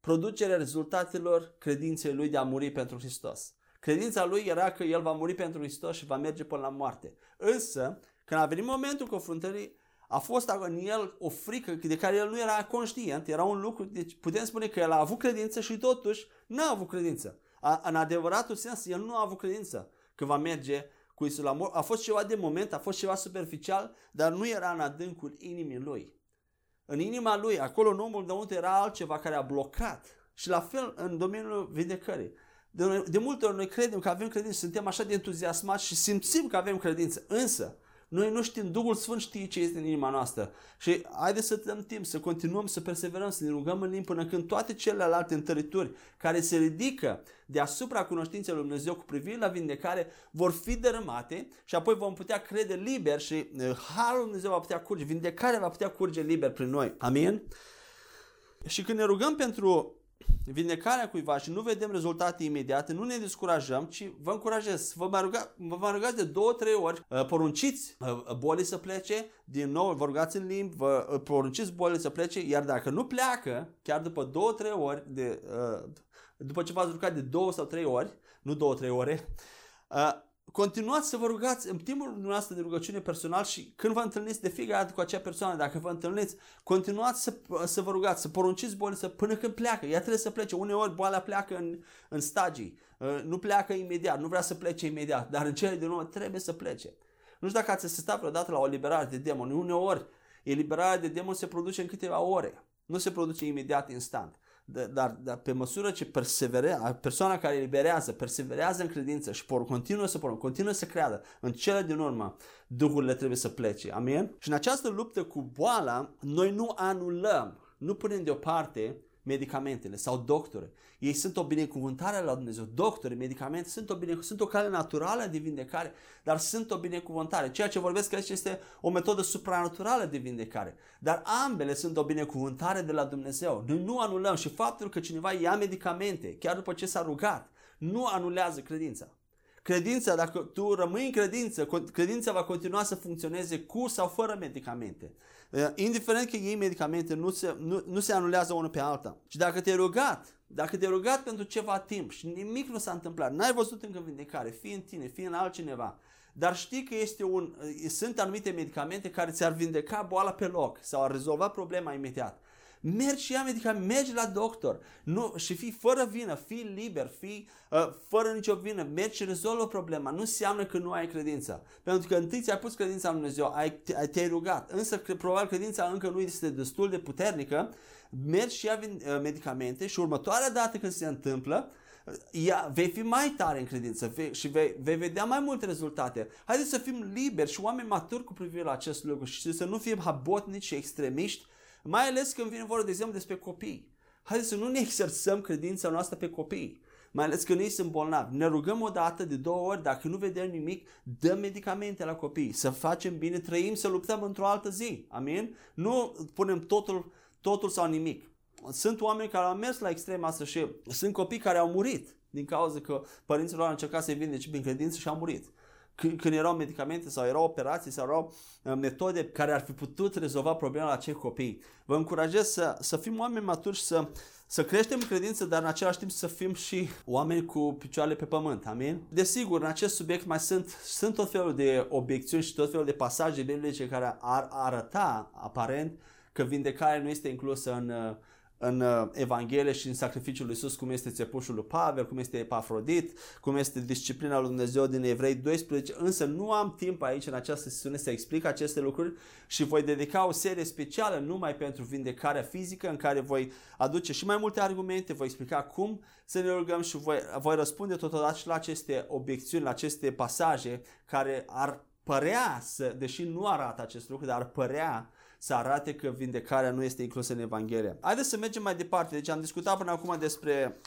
producerea rezultatelor credinței lui de a muri pentru Hristos. Credința lui era că el va muri pentru Hristos și va merge până la moarte. Însă, când a venit momentul confruntării, a fost în el o frică de care el nu era conștient, era un lucru, deci putem spune că el a avut credință și totuși nu a avut credință. A, în adevăratul sens, el nu a avut credință că va merge cu Isus la moarte. A fost ceva de moment, a fost ceva superficial, dar nu era în adâncul inimii lui. În inima lui, acolo în omul de unde era altceva care a blocat. Și la fel în domeniul vindecării. De, de multe ori noi credem că avem credință, suntem așa de entuziasmați și simțim că avem credință, însă noi nu știm, Duhul Sfânt știe ce este în inima noastră. Și haideți să dăm timp, să continuăm, să perseverăm, să ne rugăm în limb până când toate celelalte întărituri care se ridică deasupra cunoștinței lui Dumnezeu cu privire la vindecare vor fi dărâmate și apoi vom putea crede liber și uh, Harul lui Dumnezeu va putea curge, vindecarea va putea curge liber prin noi. Amin? Și când ne rugăm pentru vindecarea cuiva și nu vedem rezultate imediate, nu ne descurajăm, ci vă încurajez, vă mai, ruga, vă mai rugați de două, trei ori, uh, porunciți uh, bolii să plece, din nou vă rugați în limbi, vă uh, porunciți bolii să plece, iar dacă nu pleacă, chiar după două, trei ori, de, după ce v-ați rugat de două sau trei ori, nu două, trei ore, continuați să vă rugați în timpul dumneavoastră de rugăciune personal și când vă întâlniți de fiecare dată cu acea persoană, dacă vă întâlniți, continuați să, să vă rugați, să porunciți bolii să, până când pleacă. Ea trebuie să plece. Uneori boala pleacă în, în stagii, uh, nu pleacă imediat, nu vrea să plece imediat, dar în cele din urmă trebuie să plece. Nu știu dacă ați asistat vreodată la o liberare de demoni. Uneori, eliberarea de demoni se produce în câteva ore. Nu se produce imediat, instant. Dar, dar pe măsură ce perseverează, persoana care eliberează, perseverează în credință și por, continuă să poruncă, continuă să creadă, în cele din urmă, duhurile trebuie să plece. Amin? Și în această luptă cu boala, noi nu anulăm, nu punem deoparte medicamentele sau doctori. Ei sunt o binecuvântare la Dumnezeu. Doctori, medicamente sunt o, bine, sunt o cale naturală de vindecare, dar sunt o binecuvântare. Ceea ce vorbesc aici este o metodă supranaturală de vindecare. Dar ambele sunt o binecuvântare de la Dumnezeu. Noi nu anulăm și faptul că cineva ia medicamente, chiar după ce s-a rugat, nu anulează credința. Credința, dacă tu rămâi în credință, credința va continua să funcționeze cu sau fără medicamente. Eh, indiferent că iei medicamente, nu se, nu, nu se anulează unul pe alta. Și dacă te-ai rugat, dacă te-ai rugat pentru ceva timp și nimic nu s-a întâmplat, n-ai văzut încă vindecare, fie în tine, fie în altcineva, dar știi că este un, eh, sunt anumite medicamente care ți-ar vindeca boala pe loc sau ar rezolva problema imediat mergi și ia medicament, mergi la doctor nu, și fii fără vină, fii liber, fii uh, fără nicio vină, mergi și rezolvă problema. Nu înseamnă că nu ai credință. Pentru că întâi ți-ai pus credința în Dumnezeu, ai, te, te-ai rugat, însă probabil credința încă nu este destul de puternică, mergi și ia vin, uh, medicamente și următoarea dată când se întâmplă, ia, uh, vei fi mai tare în credință vei, și vei, vei vedea mai multe rezultate. Haideți să fim liberi și oameni maturi cu privire la acest lucru și să nu fim habotnici și extremiști mai ales când vine vorba, de exemplu, despre copii. Haideți să nu ne exersăm credința noastră pe copii. Mai ales când ei sunt bolnavi. Ne rugăm o dată, de două ori, dacă nu vedem nimic, dăm medicamente la copii. Să facem bine, trăim, să luptăm într-o altă zi. Amin? Nu punem totul, totul sau nimic. Sunt oameni care au mers la extrema asta și sunt copii care au murit din cauza că părinții lor au încercat să-i vindece prin credință și au murit când, când erau medicamente sau erau operații sau erau uh, metode care ar fi putut rezolva problema la acei copii. Vă încurajez să, să fim oameni maturi și să, să creștem credință, dar în același timp să fim și oameni cu picioarele pe pământ. Amin? Desigur, în acest subiect mai sunt, sunt tot felul de obiecțiuni și tot felul de pasaje biblice care ar arăta aparent că vindecarea nu este inclusă în, uh, în uh, Evanghelie și în sacrificiul lui Iisus, cum este țepușul lui Pavel, cum este Epafrodit, cum este disciplina lui Dumnezeu din Evrei 12, însă nu am timp aici în această sesiune să explic aceste lucruri și voi dedica o serie specială numai pentru vindecarea fizică în care voi aduce și mai multe argumente, voi explica cum să ne rugăm și voi, voi răspunde totodată și la aceste obiecțiuni, la aceste pasaje care ar părea să, deși nu arată acest lucru, dar ar părea să arate că vindecarea nu este inclusă în Evanghelie. Haideți să mergem mai departe. Deci am discutat până acum despre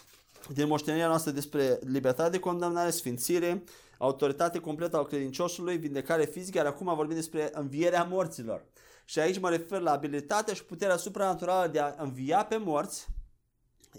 din moștenirea noastră despre libertate de condamnare, sfințire, autoritate completă al credinciosului, vindecare fizică, iar acum vorbim despre învierea morților. Și aici mă refer la abilitatea și puterea supranaturală de a învia pe morți,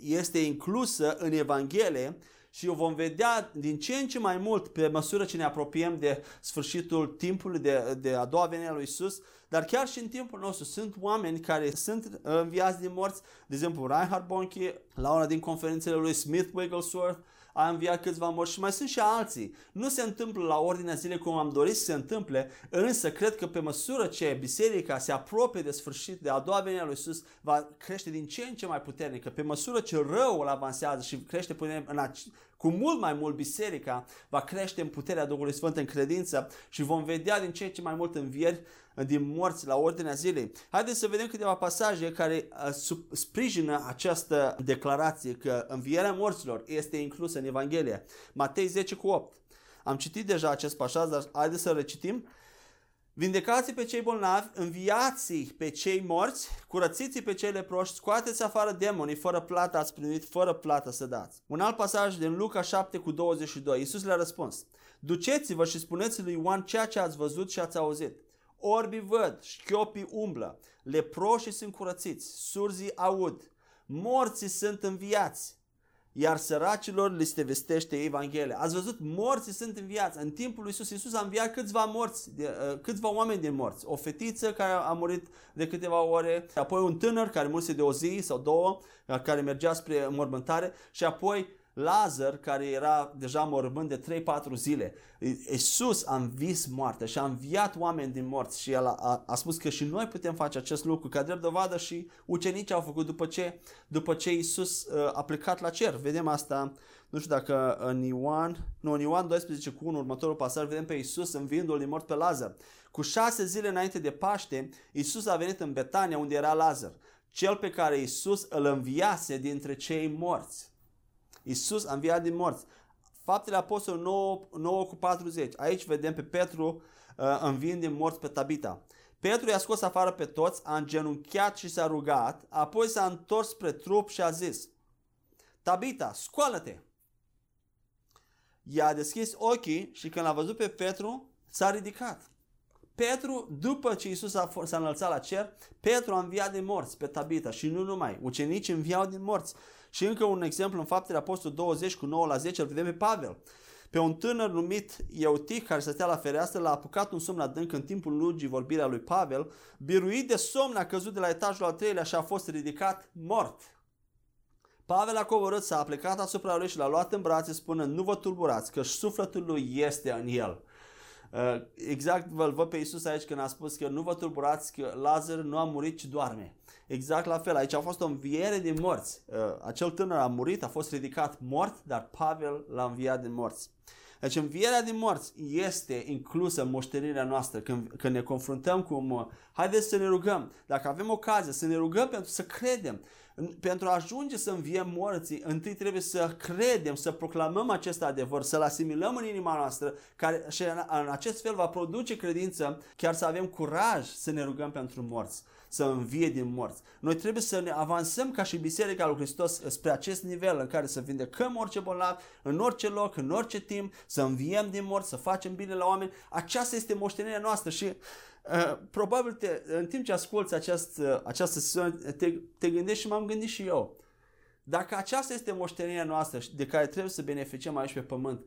este inclusă în Evanghelie și o vom vedea din ce în ce mai mult pe măsură ce ne apropiem de sfârșitul timpului, de, de a doua venire a lui Isus, dar chiar și în timpul nostru sunt oameni care sunt înviați din morți, de exemplu Reinhard Bonnke, la una din conferințele lui Smith Wigglesworth, a înviat câțiva morți și mai sunt și alții. Nu se întâmplă la ordinea zilei cum am dorit să se întâmple, însă cred că pe măsură ce biserica se apropie de sfârșit, de a doua venire a lui Iisus, va crește din ce în ce mai puternică. Pe măsură ce răul avansează și crește puternic în cu mult mai mult biserica va crește în puterea Duhului Sfânt în credință și vom vedea din ce în ce mai mult învieri din morți la ordinea zilei. Haideți să vedem câteva pasaje care uh, sprijină această declarație că învierea morților este inclusă în Evanghelie. Matei 10 cu 8. Am citit deja acest pasaj, dar haideți să recitim. Vindecați pe cei bolnavi, înviați pe cei morți, curățiți pe cei leproși, scoateți afară demonii, fără plată ați primit, fără plată să dați. Un alt pasaj din Luca 7 cu 22. Iisus le-a răspuns. Duceți-vă și spuneți lui Ioan ceea ce ați văzut și ați auzit. Orbii văd, șchiopii umblă, leproșii sunt curățiți, surzii aud, morții sunt înviați, iar săracilor li se vestește Evanghelia. Ați văzut, morții sunt înviați. În timpul lui Isus, Isus a înviat câțiva morți, de, uh, câțiva oameni din morți. O fetiță care a murit de câteva ore, apoi un tânăr care murise de o zi sau două, care mergea spre mormântare și apoi Lazar, care era deja mormânt de 3-4 zile, Iisus a învis moartea și a înviat oameni din morți și el a, a, a spus că și noi putem face acest lucru, ca drept dovadă și ucenicii au făcut după ce, după ce Iisus uh, a plecat la cer. Vedem asta, nu știu dacă în Ioan, nu, în Ioan 12 cu 1, următorul pasaj, vedem pe Iisus învindu-l din mort pe Lazar. Cu șase zile înainte de Paște, Iisus a venit în Betania unde era Lazar cel pe care Isus îl înviase dintre cei morți. Isus a înviat din morți. Faptele Apostolului 9, 9 cu 40. Aici vedem pe Petru uh, învind din morți pe Tabita. Petru i-a scos afară pe toți, a îngenunchiat și s-a rugat, apoi s-a întors spre trup și a zis, Tabita, scoală-te! I-a deschis ochii și când l-a văzut pe Petru, s-a ridicat. Petru, după ce Isus a s-a înălțat la cer, Petru a înviat din morți pe Tabita și nu numai. Ucenicii înviau din morți. Și încă un exemplu în faptele Apostol 20 cu 9 la 10 îl vedem pe Pavel. Pe un tânăr numit Eutich care stătea la fereastră l-a apucat un somn adânc în timpul lungii vorbirea lui Pavel, biruit de somn a căzut de la etajul al treilea și a fost ridicat mort. Pavel a coborât, s-a plecat asupra lui și l-a luat în brațe spunând, nu vă tulburați, că sufletul lui este în el. Uh, exact vă văd pe Iisus aici când a spus că nu vă tulburați că Lazar nu a murit, ci doarme. Exact la fel, aici a fost o înviere din morți. Uh, acel tânăr a murit, a fost ridicat mort, dar Pavel l-a înviat din morți. Deci învierea din morți este inclusă în moștenirea noastră când, când ne confruntăm cu... Haideți să ne rugăm. Dacă avem ocazie să ne rugăm pentru să credem pentru a ajunge să înviem morții, întâi trebuie să credem, să proclamăm acest adevăr, să-l asimilăm în inima noastră, care și în acest fel va produce credință, chiar să avem curaj să ne rugăm pentru morți să învie din morți. Noi trebuie să ne avansăm ca și Biserica lui Hristos spre acest nivel în care să vindecăm orice bolnav, în orice loc, în orice timp, să înviem din morți, să facem bine la oameni. Aceasta este moștenirea noastră și uh, probabil te, în timp ce asculți aceast, uh, această sesiune te, te gândești și m-am gândit și eu. Dacă aceasta este moștenirea noastră de care trebuie să beneficiem aici pe pământ,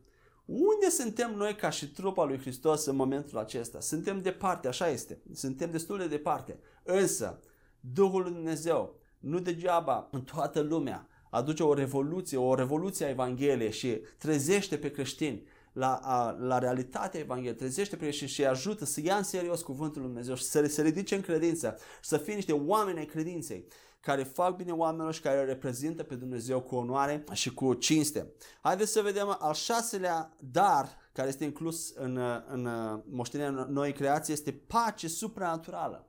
unde suntem noi ca și trupa lui Hristos în momentul acesta? Suntem departe, așa este. Suntem destul de departe. Însă, Duhul lui Dumnezeu, nu degeaba în toată lumea, aduce o revoluție, o revoluție a Evangheliei și trezește pe creștini la, a, la realitatea Evangheliei, trezește pe creștini și ajută să ia în serios cuvântul lui Dumnezeu și să se ridice în credință și să fie niște oameni ai credinței care fac bine oamenilor și care reprezintă pe Dumnezeu cu onoare și cu cinste. Haideți să vedem al șaselea dar care este inclus în, în moștenirea noi creații este pace supranaturală.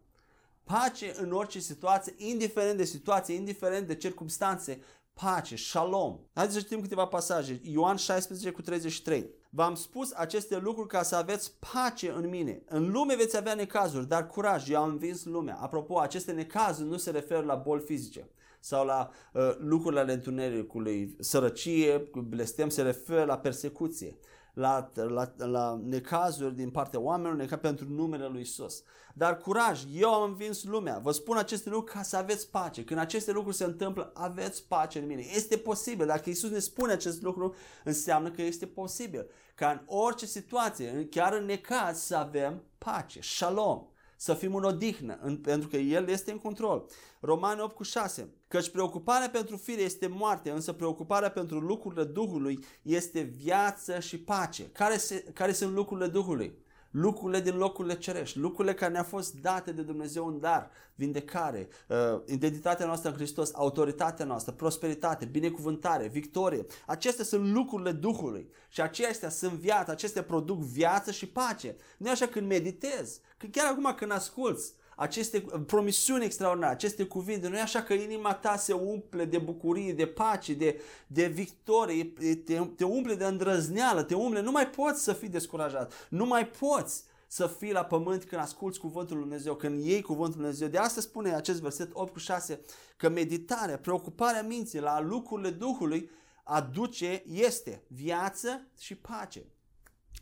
Pace în orice situație, indiferent de situație, indiferent de circumstanțe, pace, shalom. Haideți să citim câteva pasaje. Ioan 16 cu 33. V-am spus aceste lucruri ca să aveți pace în mine. În lume veți avea necazuri, dar curaj, eu am învins lumea. Apropo, aceste necazuri nu se referă la boli fizice sau la uh, lucrurile ale întunericului, sărăcie, blestem, se referă la persecuție la, la, la necazuri din partea oamenilor, necazuri pentru numele lui Isus. Dar curaj, eu am învins lumea. Vă spun aceste lucruri ca să aveți pace. Când aceste lucruri se întâmplă, aveți pace în mine. Este posibil. Dacă Isus ne spune acest lucru, înseamnă că este posibil. Ca în orice situație, chiar în necaz, să avem pace. Shalom să fim în odihnă, în, pentru că El este în control. Romani 8 cu 6. Căci preocuparea pentru fire este moarte, însă preocuparea pentru lucrurile Duhului este viață și pace. Care, se, care sunt lucrurile Duhului? Lucrurile din locurile cerești, lucrurile care ne-au fost date de Dumnezeu în dar, vindecare, uh, identitatea noastră în Hristos, autoritatea noastră, prosperitate, binecuvântare, victorie. Acestea sunt lucrurile Duhului și acestea sunt viață, acestea produc viață și pace. Nu așa când meditezi, că chiar acum când asculți, aceste promisiuni extraordinare, aceste cuvinte, nu e așa că inima ta se umple de bucurie, de pace, de, de victorie, te, te umple de îndrăzneală, te umple, nu mai poți să fii descurajat, nu mai poți să fii la pământ când asculți cuvântul lui Dumnezeu, când iei cuvântul lui Dumnezeu. De asta spune acest verset 8 cu 6 că meditarea, preocuparea minții la lucrurile Duhului aduce, este viață și pace.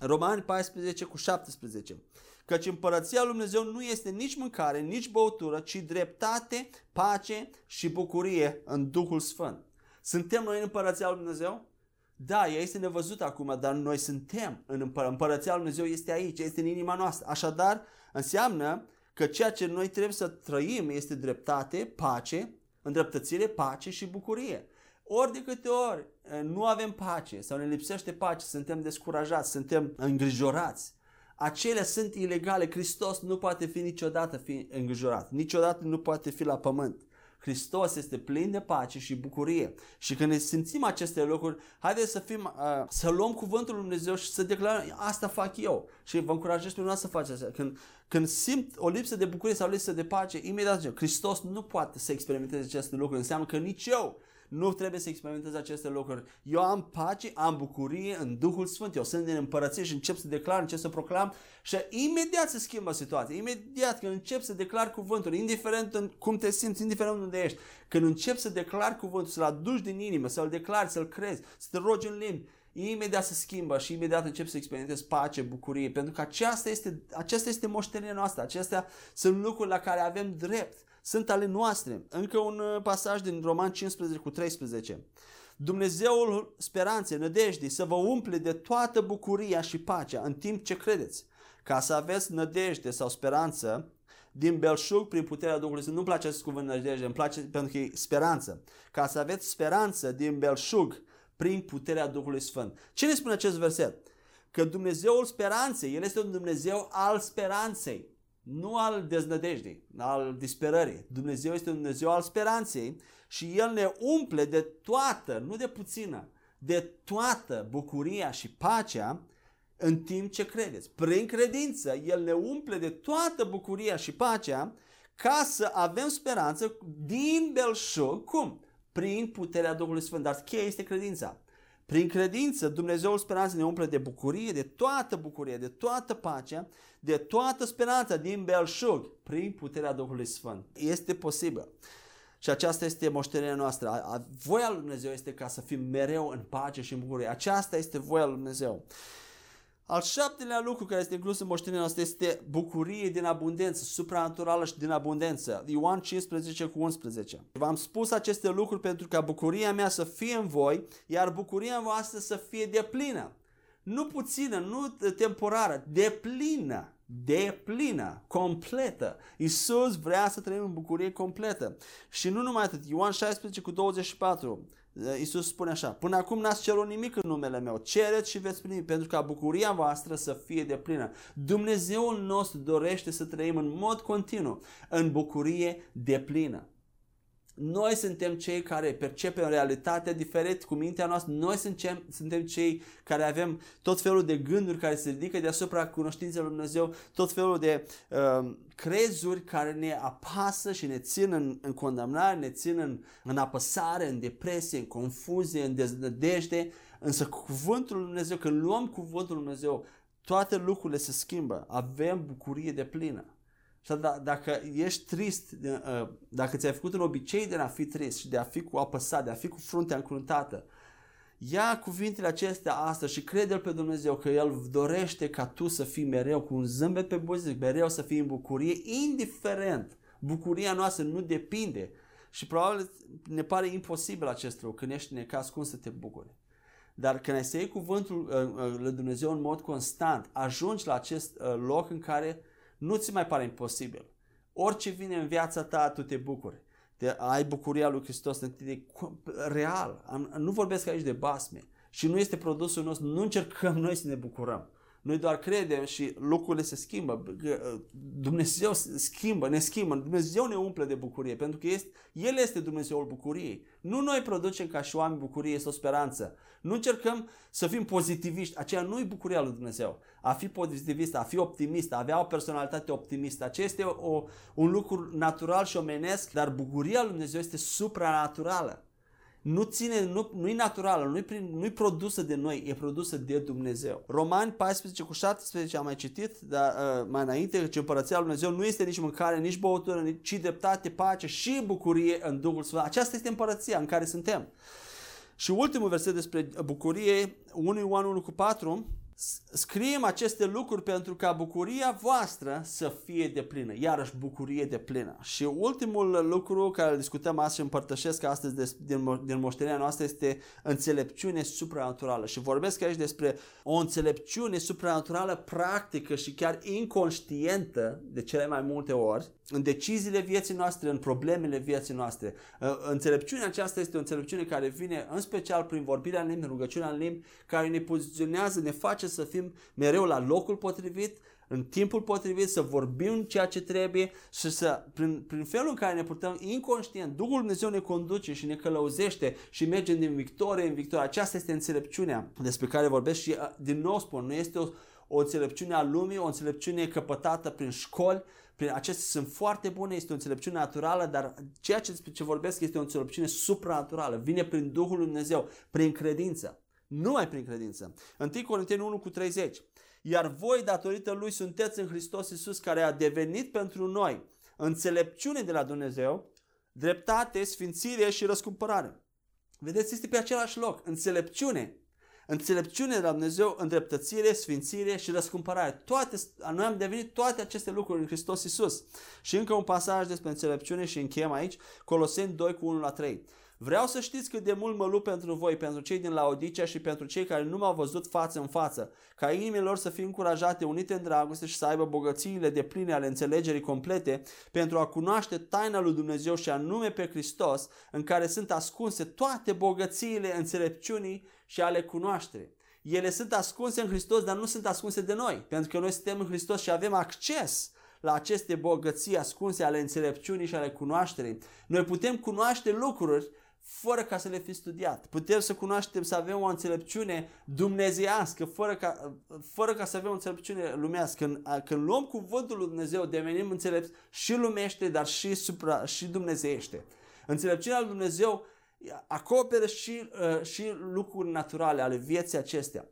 Romani 14 cu 17. Căci împărăția lui Dumnezeu nu este nici mâncare, nici băutură, ci dreptate, pace și bucurie în Duhul Sfânt. Suntem noi în împărăția lui Dumnezeu? Da, ea este nevăzută acum, dar noi suntem în împăr- împărăția lui Dumnezeu, este aici, este în inima noastră. Așadar, înseamnă că ceea ce noi trebuie să trăim este dreptate, pace, îndreptățire, pace și bucurie. Ori de câte ori eh, nu avem pace sau ne lipsește pace, suntem descurajați, suntem îngrijorați, acelea sunt ilegale. Hristos nu poate fi niciodată fi îngrijorat. Niciodată nu poate fi la pământ. Hristos este plin de pace și bucurie. Și când ne simțim aceste lucruri, haideți să fim, uh, să luăm cuvântul lui Dumnezeu și să declarăm, asta fac eu. Și vă încurajez pe noi să faceți asta. Când, când simt o lipsă de bucurie sau o lipsă de pace, imediat zice, Hristos nu poate să experimenteze aceste lucruri. Înseamnă că nici eu nu trebuie să experimentez aceste lucruri. Eu am pace, am bucurie în Duhul Sfânt. Eu sunt din împărăție și încep să declar, încep să proclam și imediat se schimbă situația. Imediat când încep să declar cuvântul, indiferent în cum te simți, indiferent unde ești, când încep să declar cuvântul, să-l aduci din inimă, să-l declari, să-l crezi, să te rogi în limbi, imediat se schimbă și imediat încep să experimentezi pace, bucurie, pentru că aceasta este, aceasta este moștenirea noastră, acestea sunt lucruri la care avem drept sunt ale noastre. Încă un uh, pasaj din Roman 15 cu 13. Dumnezeul speranței, nădejdii, să vă umple de toată bucuria și pacea în timp ce credeți, ca să aveți nădejde sau speranță din belșug prin puterea Duhului Sfânt. Nu-mi place acest cuvânt nădejde, îmi place pentru că e speranță. Ca să aveți speranță din belșug prin puterea Duhului Sfânt. Ce ne spune acest verset? Că Dumnezeul speranței, El este un Dumnezeu al speranței nu al deznădejdii, al disperării. Dumnezeu este un Dumnezeu al speranței și El ne umple de toată, nu de puțină, de toată bucuria și pacea în timp ce credeți. Prin credință, El ne umple de toată bucuria și pacea ca să avem speranță din belșug. Cum? Prin puterea Duhului Sfânt. Dar cheia este credința. Prin credință, Dumnezeul speranță ne umple de bucurie, de toată bucurie, de toată pacea, de toată speranța din belșug, prin puterea Duhului Sfânt. Este posibil. Și aceasta este moștenirea noastră. Voia lui Dumnezeu este ca să fim mereu în pace și în bucurie. Aceasta este voia lui Dumnezeu. Al șaptelea lucru care este inclus în moștenirea noastră este bucurie din abundență, supranaturală și din abundență. Ioan 15 cu 11. V-am spus aceste lucruri pentru ca bucuria mea să fie în voi, iar bucuria voastră să fie deplină. Nu puțină, nu temporară, deplină de plină, completă. Isus vrea să trăim în bucurie completă. Și nu numai atât, Ioan 16 cu 24. Isus spune așa, până acum n-ați cerut nimic în numele meu, cereți și veți primi, pentru ca bucuria voastră să fie de plină. Dumnezeul nostru dorește să trăim în mod continuu în bucurie de plină. Noi suntem cei care percepem realitatea diferit cu mintea noastră. Noi suntem, suntem cei care avem tot felul de gânduri care se ridică deasupra cunoștinței lui Dumnezeu, tot felul de uh, crezuri care ne apasă și ne țin în, în condamnare, ne țin în, în apăsare, în depresie, în confuzie, în deznădejde. Însă cuvântul lui Dumnezeu, când luăm cuvântul lui Dumnezeu, toate lucrurile se schimbă. Avem bucurie de plină. Și da, dacă ești trist, ă, dacă ți-ai făcut un obicei de a fi trist și de a fi cu apăsat, de a fi cu fruntea încruntată, ia cuvintele acestea astăzi și crede-L pe Dumnezeu că El dorește ca tu să fii mereu cu un zâmbet pe buze, mereu să fii în bucurie, indiferent. Bucuria noastră nu depinde și probabil ne pare imposibil acest lucru când ești necas, cum să te bucuri. Dar când ai să iei cuvântul uh, lui Dumnezeu în mod constant, ajungi la acest uh, loc în care nu ți mai pare imposibil. Orice vine în viața ta, tu te bucuri. Te, ai bucuria lui Hristos în tine real. Nu vorbesc aici de basme. Și nu este produsul nostru. Nu încercăm noi să ne bucurăm. Noi doar credem și lucrurile se schimbă. Uh, Dumnezeu schimbă, ne schimbă. Dumnezeu ne umple de bucurie pentru că este, El este Dumnezeul bucuriei. Nu noi producem ca și oameni bucurie sau speranță. Nu încercăm să fim pozitiviști. Aceea nu e bucuria lui Dumnezeu. A fi pozitivist, a fi optimist, a avea o personalitate optimistă. Aceea este o, un lucru natural și omenesc, dar bucuria lui Dumnezeu este supranaturală nu ține, nu, nu e naturală, nu e, nu e produsă de noi, e produsă de Dumnezeu. Romani 14 cu 17 am mai citit, dar uh, mai înainte, că împărăția lui Dumnezeu nu este nici mâncare, nici băutură, ci dreptate, pace și bucurie în Duhul Sfânt. Aceasta este împărăția în care suntem. Și ultimul verset despre bucurie, 1 Ioan 1 cu 4, scriem aceste lucruri pentru ca bucuria voastră să fie de plină, iarăși bucurie de plină. Și ultimul lucru care discutăm astăzi și împărtășesc astăzi des, din, din moștenirea noastră este înțelepciune supranaturală. Și vorbesc aici despre o înțelepciune supranaturală practică și chiar inconștientă de cele mai multe ori în deciziile vieții noastre, în problemele vieții noastre. Înțelepciunea aceasta este o înțelepciune care vine în special prin vorbirea în limbi, rugăciunea în limbi, care ne poziționează, ne face face să fim mereu la locul potrivit, în timpul potrivit, să vorbim ceea ce trebuie și să, prin, prin felul în care ne purtăm inconștient, Duhul Dumnezeu ne conduce și ne călăuzește și mergem din victorie în victorie. Aceasta este înțelepciunea despre care vorbesc și din nou spun, nu este o, o înțelepciune a lumii, o înțelepciune căpătată prin școli, prin acestea sunt foarte bune, este o înțelepciune naturală, dar ceea ce, ce vorbesc este o înțelepciune supranaturală, vine prin Duhul Lui Dumnezeu, prin credință. Numai prin credință. 1 Corinteni 1 cu 30 iar voi datorită lui sunteți în Hristos Iisus care a devenit pentru noi înțelepciune de la Dumnezeu, dreptate, sfințire și răscumpărare. Vedeți, este pe același loc, înțelepciune. Înțelepciune de la Dumnezeu, îndreptățire, sfințire și răscumpărare. Toate, noi am devenit toate aceste lucruri în Hristos Iisus. Și încă un pasaj despre înțelepciune și încheiem aici, Coloseni 2 cu 1 la 3. Vreau să știți cât de mult mă lupt pentru voi, pentru cei din Laodicea și pentru cei care nu m-au văzut față în față, ca inimile lor să fie încurajate, unite în dragoste și să aibă bogățiile de pline ale înțelegerii complete, pentru a cunoaște taina lui Dumnezeu și anume pe Hristos, în care sunt ascunse toate bogățiile înțelepciunii și ale cunoașterii. Ele sunt ascunse în Hristos, dar nu sunt ascunse de noi, pentru că noi suntem în Hristos și avem acces la aceste bogății ascunse ale înțelepciunii și ale cunoașterii. Noi putem cunoaște lucruri fără ca să le fi studiat. Putem să cunoaștem, să avem o înțelepciune dumnezeiască, fără ca, fără ca să avem o înțelepciune lumească. Când, când luăm cuvântul lui Dumnezeu, devenim înțelepți și lumește, dar și, supra, și dumnezeiește. Înțelepciunea lui Dumnezeu acoperă și, uh, și lucruri naturale ale vieții acestea.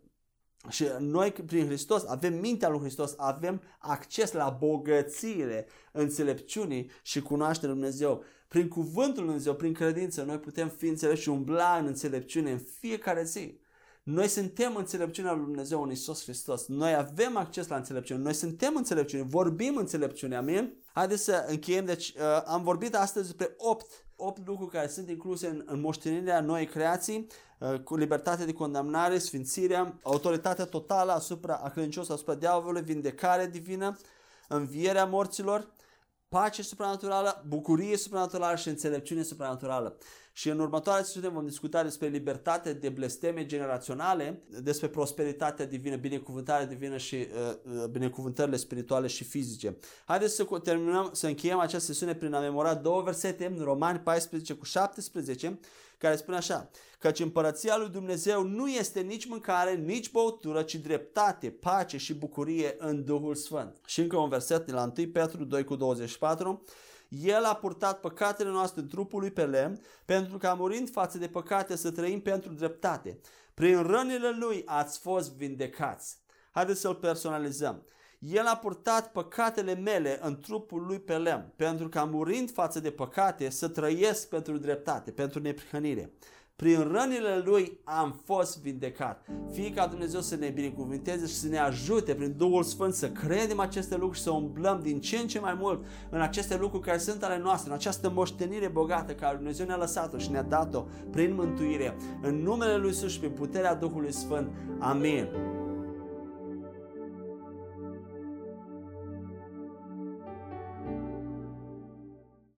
Și noi prin Hristos avem mintea lui Hristos, avem acces la bogățiile înțelepciunii și cunoașterea lui Dumnezeu. Prin cuvântul lui Dumnezeu, prin credință, noi putem fi înțelepți și umbla în înțelepciune în fiecare zi. Noi suntem înțelepciunea lui Dumnezeu în Isus Hristos. Noi avem acces la înțelepciune. Noi suntem înțelepciune. Vorbim înțelepciune. Amin? Haideți să încheiem. Deci uh, am vorbit astăzi despre 8, 8 lucruri care sunt incluse în, în moștenirea noii creații, uh, cu libertate de condamnare, sfințirea, autoritatea totală asupra a credinciosului, asupra diavolului, vindecare divină, învierea morților, pace supranaturală, bucurie supranaturală și înțelepciune supranaturală. Și în următoarea sesiune vom discuta despre libertate de blesteme generaționale, despre prosperitatea divină, binecuvântarea divină și uh, uh binecuvântările spirituale și fizice. Haideți să terminăm, să încheiem această sesiune prin a memora două versete, în Romani 14 cu 17, care spune așa, căci împărăția lui Dumnezeu nu este nici mâncare, nici băutură, ci dreptate, pace și bucurie în Duhul Sfânt. Și încă un verset de la 1 Petru 2 cu 24, el a purtat păcatele noastre în trupul lui pe lemn, pentru ca murind față de păcate să trăim pentru dreptate. Prin rănile lui ați fost vindecați. Haideți să-l personalizăm. El a purtat păcatele mele în trupul lui pe lemn, pentru ca murind față de păcate să trăiesc pentru dreptate, pentru neprihănire. Prin rănile Lui am fost vindecat. Fie ca Dumnezeu să ne binecuvinteze și să ne ajute prin Duhul Sfânt să credem aceste lucruri și să umblăm din ce în ce mai mult în aceste lucruri care sunt ale noastre, în această moștenire bogată care Dumnezeu ne-a lăsat-o și ne-a dat-o prin mântuire. În numele Lui Iisus și prin puterea Duhului Sfânt. Amin.